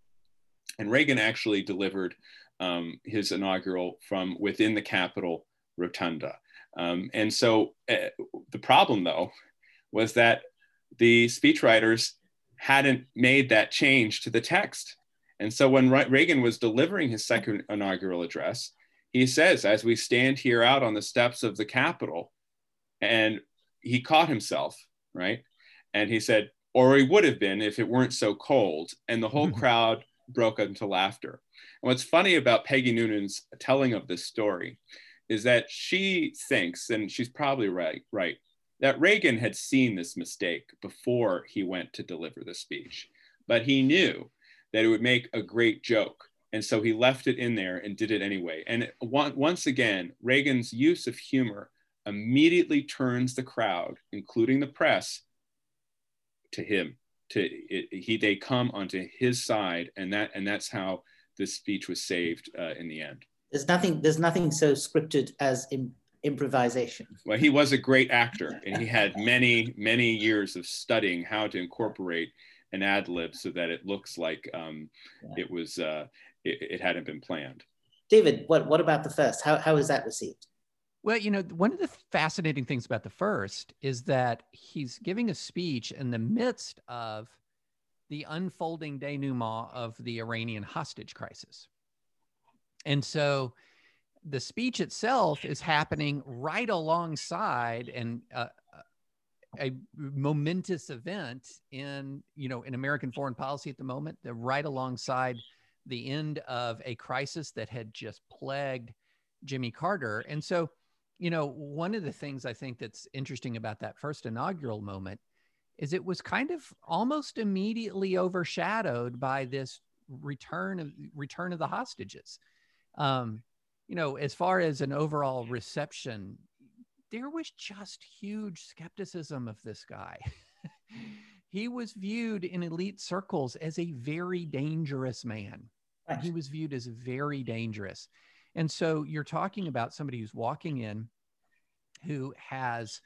and Reagan actually delivered um, his inaugural from within the Capitol rotunda. Um, and so uh, the problem, though, was that the speechwriters hadn't made that change to the text. And so when Reagan was delivering his second inaugural address, he says, as we stand here out on the steps of the Capitol, and he caught himself, right? And he said, or he would have been if it weren't so cold. And the whole crowd broke into laughter. And what's funny about Peggy Noonan's telling of this story is that she thinks, and she's probably right, right, that Reagan had seen this mistake before he went to deliver the speech, but he knew that it would make a great joke. And so he left it in there and did it anyway. And once again, Reagan's use of humor immediately turns the crowd, including the press, to him. To it, he, they come onto his side, and that and that's how this speech was saved uh, in the end there's nothing there's nothing so scripted as Im- improvisation well he was a great actor and he had many many years of studying how to incorporate an ad lib so that it looks like um, yeah. it was uh, it, it, hadn't been planned. David what what about the first? How, how is that received? Well you know one of the fascinating things about the first is that he's giving a speech in the midst of the unfolding denouement of the iranian hostage crisis. And so the speech itself is happening right alongside and uh, a momentous event in you know in American foreign policy at the moment. They're right alongside the end of a crisis that had just plagued Jimmy Carter. And so, you know, one of the things I think that's interesting about that first inaugural moment is it was kind of almost immediately overshadowed by this return of return of the hostages. Um, you know, as far as an overall reception, there was just huge skepticism of this guy. he was viewed in elite circles as a very dangerous man. He was viewed as very dangerous. And so you're talking about somebody who's walking in who has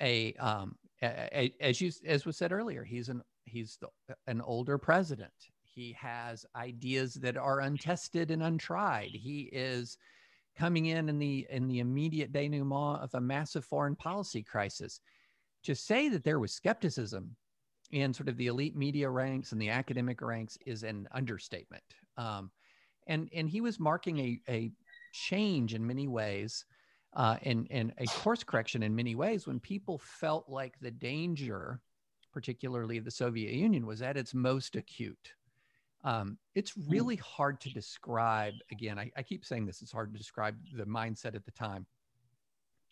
a, um, a, a, as you as was said earlier, he's an he's the, an older president. He has ideas that are untested and untried. He is coming in in the in the immediate denouement of a massive foreign policy crisis. To say that there was skepticism in sort of the elite media ranks and the academic ranks is an understatement. Um, and and he was marking a, a change in many ways, uh, and and a course correction in many ways when people felt like the danger, particularly the Soviet Union, was at its most acute. Um, it's hmm. really hard to describe. Again, I, I keep saying this, it's hard to describe the mindset at the time.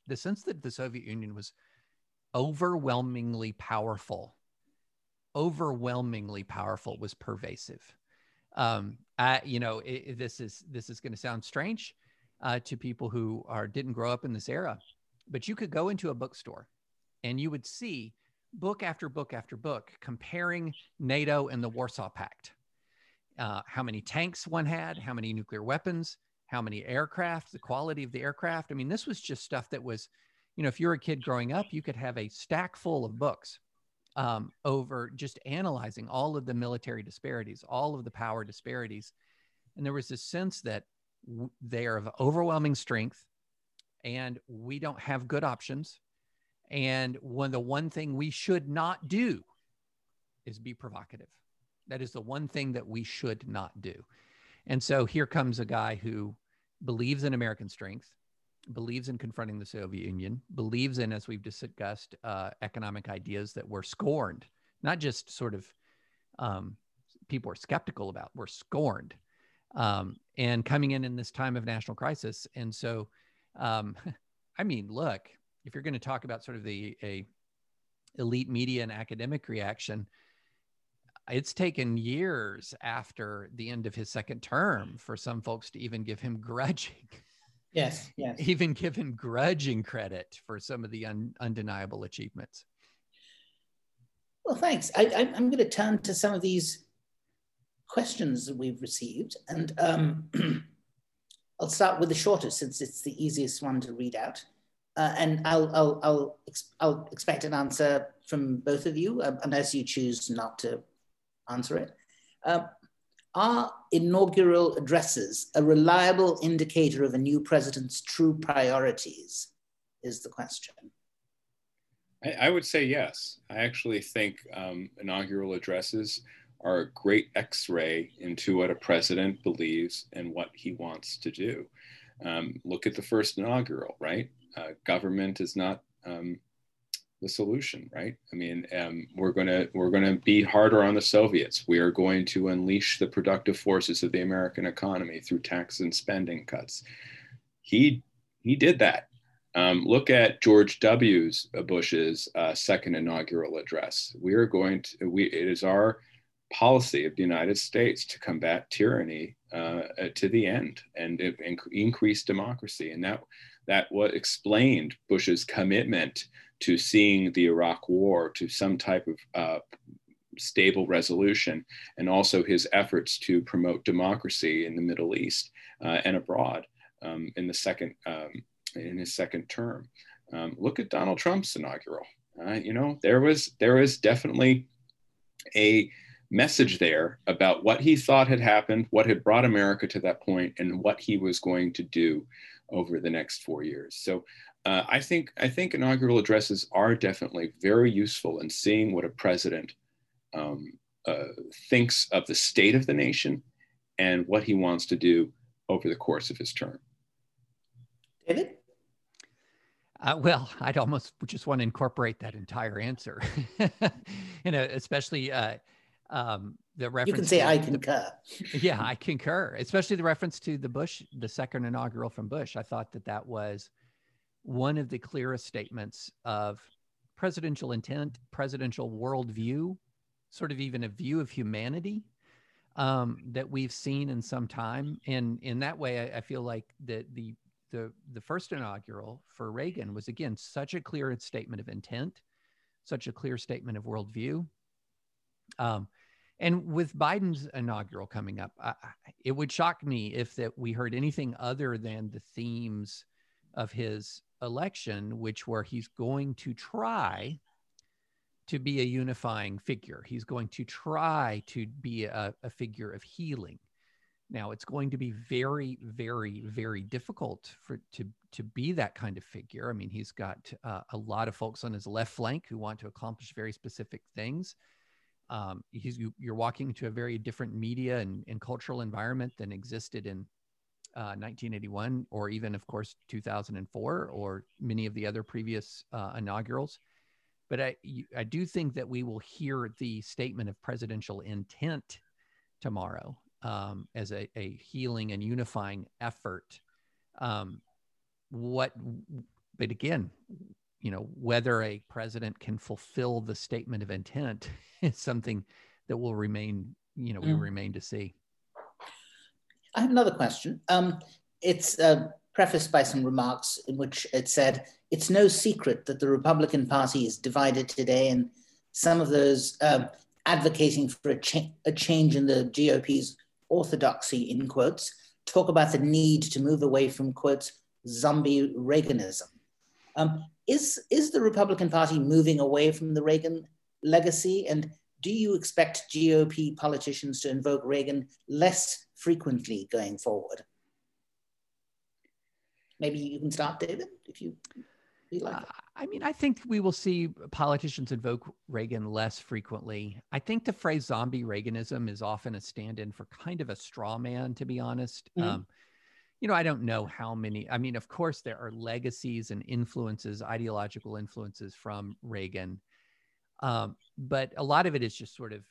The sense that the Soviet Union was overwhelmingly powerful, overwhelmingly powerful was pervasive. Um, I, you know, it, this is this is going to sound strange uh, to people who are didn't grow up in this era, but you could go into a bookstore and you would see book after book after book comparing NATO and the Warsaw Pact. Uh, how many tanks one had, how many nuclear weapons, how many aircraft, the quality of the aircraft. I mean, this was just stuff that was, you know, if you're a kid growing up, you could have a stack full of books um, over just analyzing all of the military disparities, all of the power disparities. And there was this sense that w- they are of overwhelming strength and we don't have good options. And one the one thing we should not do is be provocative. That is the one thing that we should not do. And so here comes a guy who believes in American strength, believes in confronting the Soviet Union, believes in, as we've discussed, uh, economic ideas that were scorned, not just sort of um, people were skeptical about, were scorned. Um, and coming in in this time of national crisis. And so, um, I mean, look, if you're going to talk about sort of the a elite media and academic reaction, it's taken years after the end of his second term for some folks to even give him grudging. Yes, yes. even given grudging credit for some of the un- undeniable achievements. Well, thanks. I, am going to turn to some of these questions that we've received, and um, I'll start with the shortest since it's the easiest one to read out. Uh, and I'll, I'll, I'll, ex- I'll, expect an answer from both of you, uh, unless you choose not to answer it. Uh, are inaugural addresses a reliable indicator of a new president's true priorities? Is the question. I, I would say yes. I actually think um, inaugural addresses are a great x ray into what a president believes and what he wants to do. Um, look at the first inaugural, right? Uh, government is not um, the solution, right? I mean, um, we're gonna we're gonna be harder on the Soviets. We are going to unleash the productive forces of the American economy through tax and spending cuts. He he did that. Um, look at George W.'s uh, Bush's uh, second inaugural address. We are going to we it is our policy of the United States to combat tyranny uh, to the end and, and increase democracy, and that that what explained Bush's commitment to seeing the Iraq War to some type of uh, stable resolution, and also his efforts to promote democracy in the Middle East uh, and abroad um, in the second um, in his second term. Um, look at Donald Trump's inaugural. Uh, you know, there was there was definitely a message there about what he thought had happened, what had brought America to that point, and what he was going to do over the next four years. So uh, I think I think inaugural addresses are definitely very useful in seeing what a president um, uh, thinks of the state of the nation and what he wants to do over the course of his term. David. Uh, well, I'd almost just want to incorporate that entire answer, you know, especially uh, um, the reference. You can say I concur. The, yeah, I concur, especially the reference to the Bush, the second inaugural from Bush. I thought that that was one of the clearest statements of presidential intent, presidential worldview, sort of even a view of humanity um, that we've seen in some time. And in that way, I, I feel like the, the the the first inaugural for Reagan was again such a clear statement of intent, such a clear statement of worldview. Um, and with Biden's inaugural coming up, I, it would shock me if that we heard anything other than the themes of his election, which where he's going to try to be a unifying figure. He's going to try to be a, a figure of healing. Now, it's going to be very, very, very difficult for to to be that kind of figure. I mean, he's got uh, a lot of folks on his left flank who want to accomplish very specific things. Um, he's you, are walking into a very different media and, and cultural environment than existed in 1981, uh, or even, of course, 2004, or many of the other previous uh, inaugurals. But I, I do think that we will hear the statement of presidential intent tomorrow um, as a, a, healing and unifying effort. Um, what, but again, you know, whether a president can fulfill the statement of intent is something that will remain, you know, mm. will remain to see. I have another question. Um, it's uh, prefaced by some remarks in which it said, it's no secret that the Republican Party is divided today, and some of those um, advocating for a, cha- a change in the GOP's orthodoxy, in quotes, talk about the need to move away from, quotes, zombie Reaganism. Um, is, is the Republican Party moving away from the Reagan legacy? And do you expect GOP politicians to invoke Reagan less frequently going forward? Maybe you can start, David, if you, if like. Uh, I mean, I think we will see politicians invoke Reagan less frequently. I think the phrase zombie Reaganism is often a stand in for kind of a straw man, to be honest. Mm-hmm. Um, you know, I don't know how many. I mean, of course, there are legacies and influences, ideological influences from Reagan. Um, but a lot of it is just sort of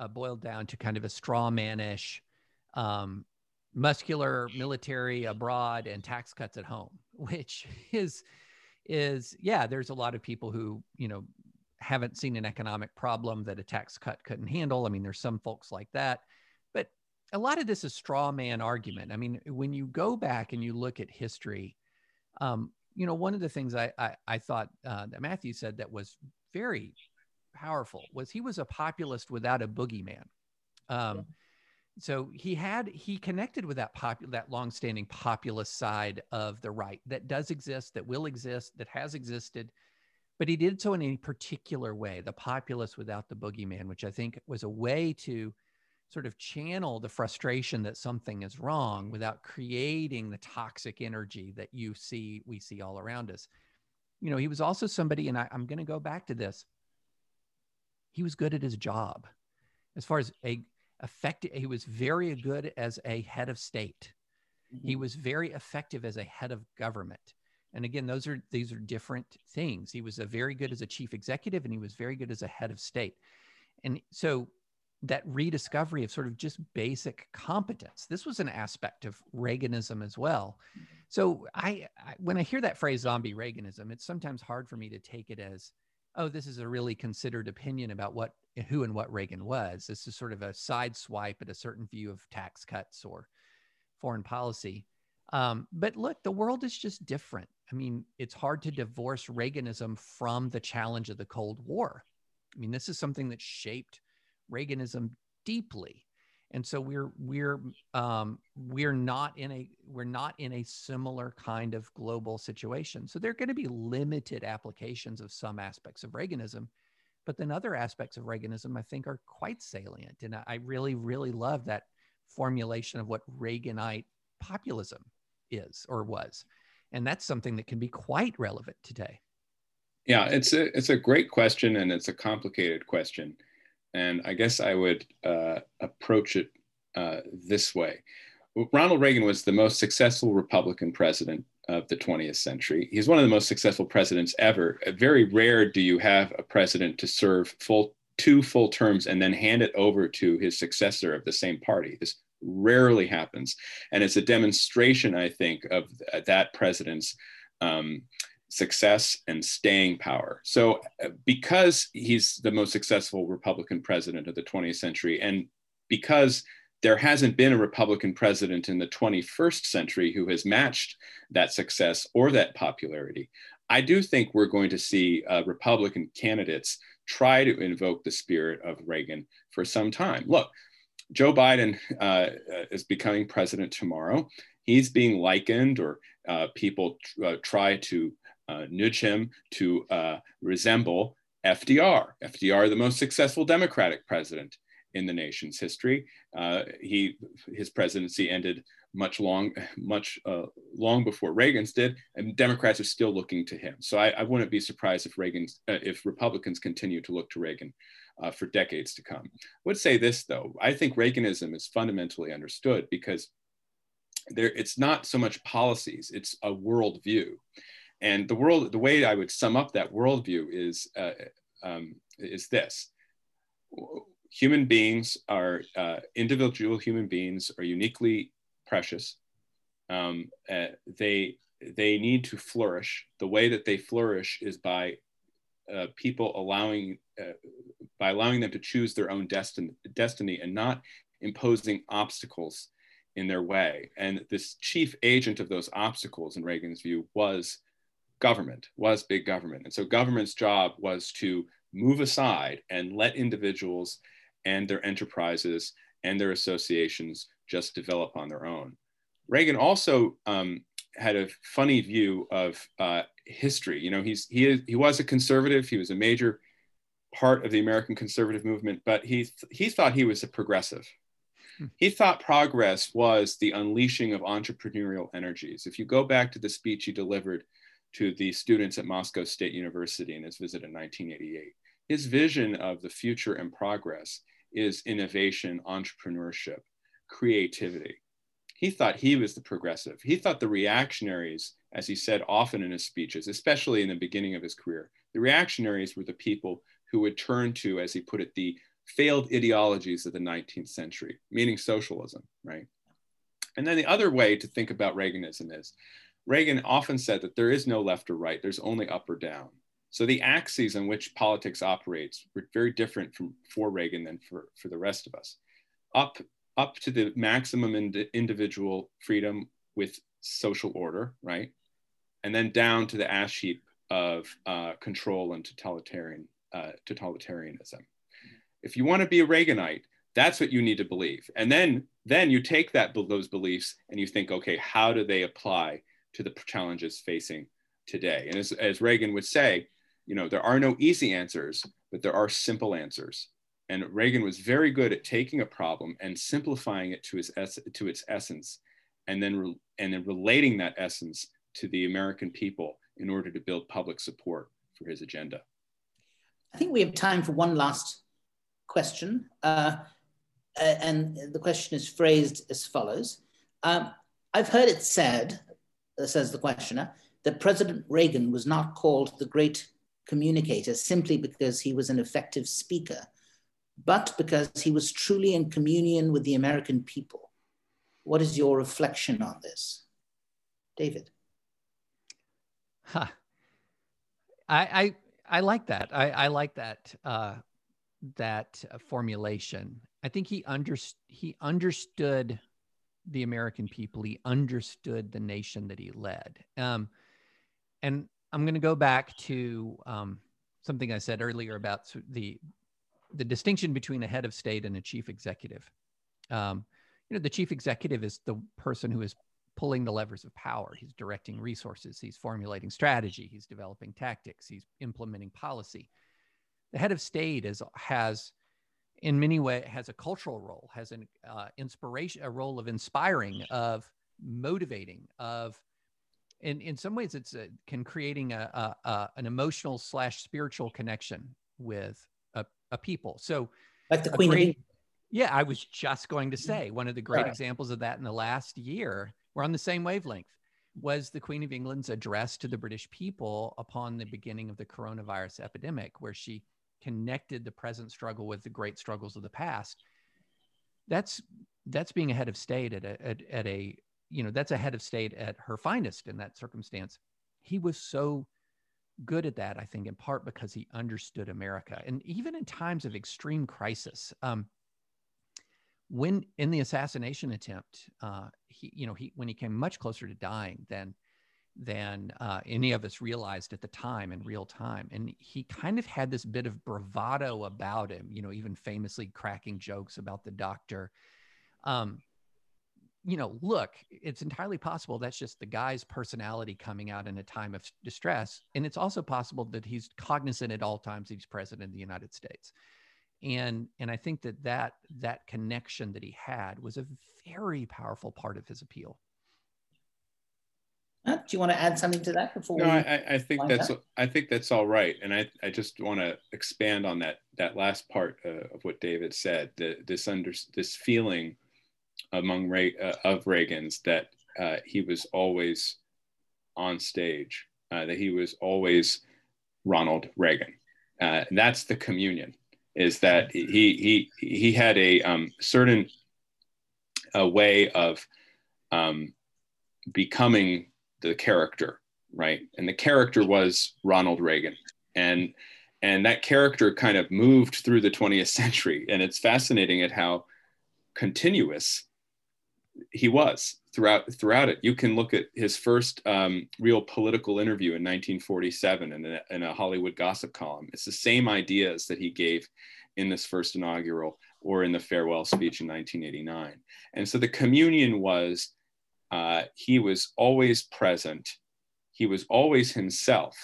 uh, boiled down to kind of a straw manish, um, muscular military abroad and tax cuts at home, which is is yeah, there's a lot of people who you know haven't seen an economic problem that a tax cut couldn't handle. I mean, there's some folks like that, but a lot of this is straw man argument. I mean, when you go back and you look at history, um, you know, one of the things I I, I thought uh, that Matthew said that was very powerful was he was a populist without a boogeyman. Um, yeah. So he had he connected with that pop that longstanding populist side of the right that does exist, that will exist, that has existed, but he did so in a particular way, the populist without the boogeyman, which I think was a way to sort of channel the frustration that something is wrong without creating the toxic energy that you see we see all around us. You know, he was also somebody, and I, I'm going to go back to this he was good at his job. As far as a effective, he was very good as a head of state. Mm-hmm. He was very effective as a head of government. And again, those are these are different things. He was a very good as a chief executive, and he was very good as a head of state. And so that rediscovery of sort of just basic competence. This was an aspect of Reaganism as well. So I, I, when I hear that phrase zombie Reaganism, it's sometimes hard for me to take it as oh, this is a really considered opinion about what who and what Reagan was. This is sort of a side swipe at a certain view of tax cuts or foreign policy. Um, but look, the world is just different. I mean, it's hard to divorce Reaganism from the challenge of the Cold War. I mean, this is something that shaped Reaganism deeply and so we're we're um, we're not in a we're not in a similar kind of global situation. So there are going to be limited applications of some aspects of reaganism but then other aspects of reaganism i think are quite salient. And i really really love that formulation of what reaganite populism is or was. And that's something that can be quite relevant today. Yeah it's a it's a great question and it's a complicated question and I guess I would uh, approach it uh, this way. Ronald Reagan was the most successful Republican president of the 20th century. He's one of the most successful presidents ever. Very rare do you have a president to serve full two full terms and then hand it over to his successor of the same party. This rarely happens, and it's a demonstration, I think, of that president's um, success and staying power. So, uh, because he's the most successful Republican president of the 20th century, and because there hasn't been a Republican president in the 21st century who has matched that success or that popularity, I do think we're going to see uh, Republican candidates try to invoke the spirit of Reagan for some time. Look, Joe Biden uh, uh is becoming president tomorrow. He's being likened, or uh, people uh, try to uh, nudge him to uh, resemble FDR. FDR, the most successful Democratic president in the nation's history. Uh, he his presidency ended much long much uh, long before Reagan's did, and Democrats are still looking to him. So I, I wouldn't be surprised if Reagan's uh, if Republicans continue to look to Reagan. Uh, for decades to come. I would say this though, I think Reaganism is fundamentally understood because there, it's not so much policies, it's a worldview and the world, the way I would sum up that worldview is uh, um, is this: human beings are uh, individual human beings are uniquely precious. Um, uh, they they need to flourish. The way that they flourish is by uh, people allowing, uh, by allowing them to choose their own destin- destiny and not imposing obstacles in their way. And this chief agent of those obstacles, in Reagan's view, was government, was big government. And so government's job was to move aside and let individuals and their enterprises and their associations just develop on their own. Reagan also um, had a funny view of uh, history. You know, he's he is, he was a conservative. He was a major part of the American conservative movement, but he he thought he was a progressive. Hmm. He thought progress was the unleashing of entrepreneurial energies. If you go back to the speech he delivered to the students at Moscow State University in his visit in 1988, his vision of the future and progress is innovation, entrepreneurship, creativity. He thought he was the progressive. He thought the reactionaries, as he said often in his speeches, especially in the beginning of his career, the reactionaries were the people who would turn to, as he put it, the failed ideologies of the 19th century, meaning socialism, right? And then the other way to think about Reaganism is Reagan often said that there is no left or right, there's only up or down. So the axes on which politics operates were very different from for Reagan than for, for the rest of us. Up, up to the maximum ind- individual freedom with social order, right? And then down to the ash heap of uh, control and totalitarian, uh, totalitarianism. If you want to be a Reaganite, that's what you need to believe. And then, then you take that those beliefs and you think, okay, how do they apply to the challenges facing today? And as, as Reagan would say, you know, there are no easy answers, but there are simple answers. And Reagan was very good at taking a problem and simplifying it to, his to its essence, and then, and then relating that essence to the American people in order to build public support for his agenda. I think we have time for one last question. Uh, and the question is phrased as follows. Um, I've heard it said, uh, says the questioner, that President Reagan was not called the great communicator simply because he was an effective speaker, but because he was truly in communion with the American people. What is your reflection on this? David. Huh. I, I, I like that. I, I like that, uh, that formulation. I think he, under, he understood the American people. He understood the nation that he led. Um, and I'm going to go back to um, something I said earlier about the the distinction between a head of state and a chief executive. Um, you know, the chief executive is the person who is pulling the levers of power. He's directing resources. He's formulating strategy. He's developing tactics. He's implementing policy. The head of state is has, in many ways, has a cultural role, has an uh, inspiration, a role of inspiring, of motivating, of in in some ways it's a, can creating a, a, a, an emotional slash spiritual connection with a, a people. So like the queen great, yeah i was just going to say one of the great right. examples of that in the last year we're on the same wavelength was the queen of england's address to the british people upon the beginning of the coronavirus epidemic where she connected the present struggle with the great struggles of the past that's that's being a head of state at a, at, at a you know, that's a head of state at her finest in that circumstance. He was so good at that, I think, in part because he understood America. And even in times of extreme crisis, um, when in the assassination attempt, uh, he, you know, he when he came much closer to dying than than uh, any of us realized at the time in real time, and he kind of had this bit of bravado about him, you know, even famously cracking jokes about the doctor. Um, you know, look, it's entirely possible that's just the guy's personality coming out in a time of distress. And it's also possible that he's cognizant at all times he's president of the United States. And, and I think that, that that connection that he had was a very powerful part of his appeal. Do you want to add something to that before? No, I, I, think that's I think that's all right, and I, I just want to expand on that that last part uh, of what David said. The, this under this feeling among Ray, uh, of Reagan's that uh, he was always on stage, uh, that he was always Ronald Reagan. Uh, that's the communion. Is that he he he had a um, certain a way of um, becoming the character, right? And the character was Ronald Reagan. And and that character kind of moved through the 20th century. And it's fascinating at how continuous he was throughout throughout it. You can look at his first um, real political interview in 1947 in a, in a Hollywood gossip column. It's the same ideas that he gave in this first inaugural or in the farewell speech in 1989. And so the communion was uh, he was always present. He was always himself,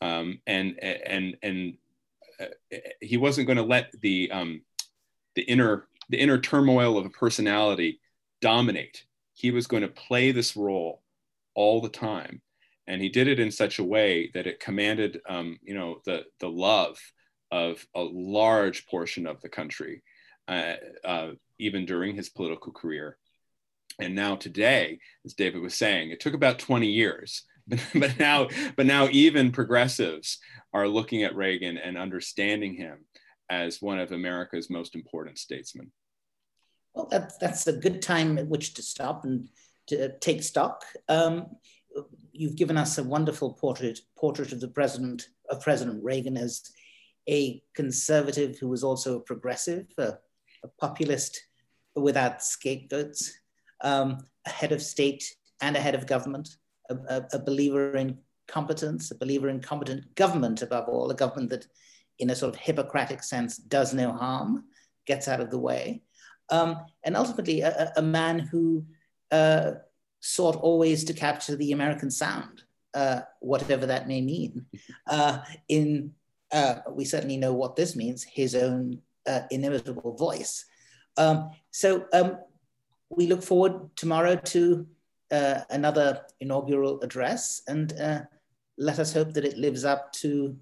um, and and and uh, he wasn't going to let the um, the inner the inner turmoil of a personality dominate. He was going to play this role all the time, and he did it in such a way that it commanded, um, you know, the the love of a large portion of the country, uh, uh, even during his political career. And now today, as David was saying, it took about 20 years, but, but now, but now even progressives are looking at Reagan and understanding him as one of America's most important statesmen. Well, that's that's a good time at which to stop and to take stock. Um, you've given us a wonderful portrait portrait of the president of President Reagan as a conservative who was also a progressive, a, a populist without scapegoats, um, a head of state and a head of government, a, a, a, believer in competence, a believer in competent government above all, a government that, in a sort of Hippocratic sense, does no harm, gets out of the way, um, and ultimately a, a man who uh, sought always to capture the American sound, uh, whatever that may mean, uh, in uh, we certainly know what this means, his own uh, inimitable voice. Um, so um, we look forward tomorrow to uh, another inaugural address and uh, let us hope that it lives up to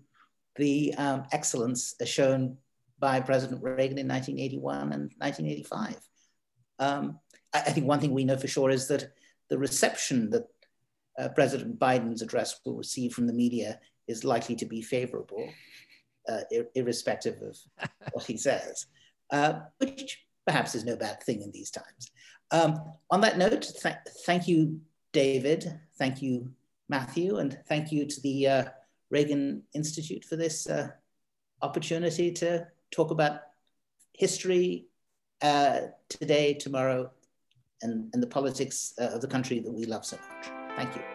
the um, excellence shown by President Reagan in 1981 and 1985. Um, I, think one thing we know for sure is that the reception that uh, President Biden's address will receive from the media is likely to be favorable, uh, ir irrespective of what he says, uh, which perhaps is no bad thing in these times. Um, on that note, th thank you, David. Thank you, Matthew, and thank you to the uh, Reagan Institute for this uh, opportunity to talk about history uh, today, tomorrow, and, and the politics uh, of the country that we love so much. Thank you.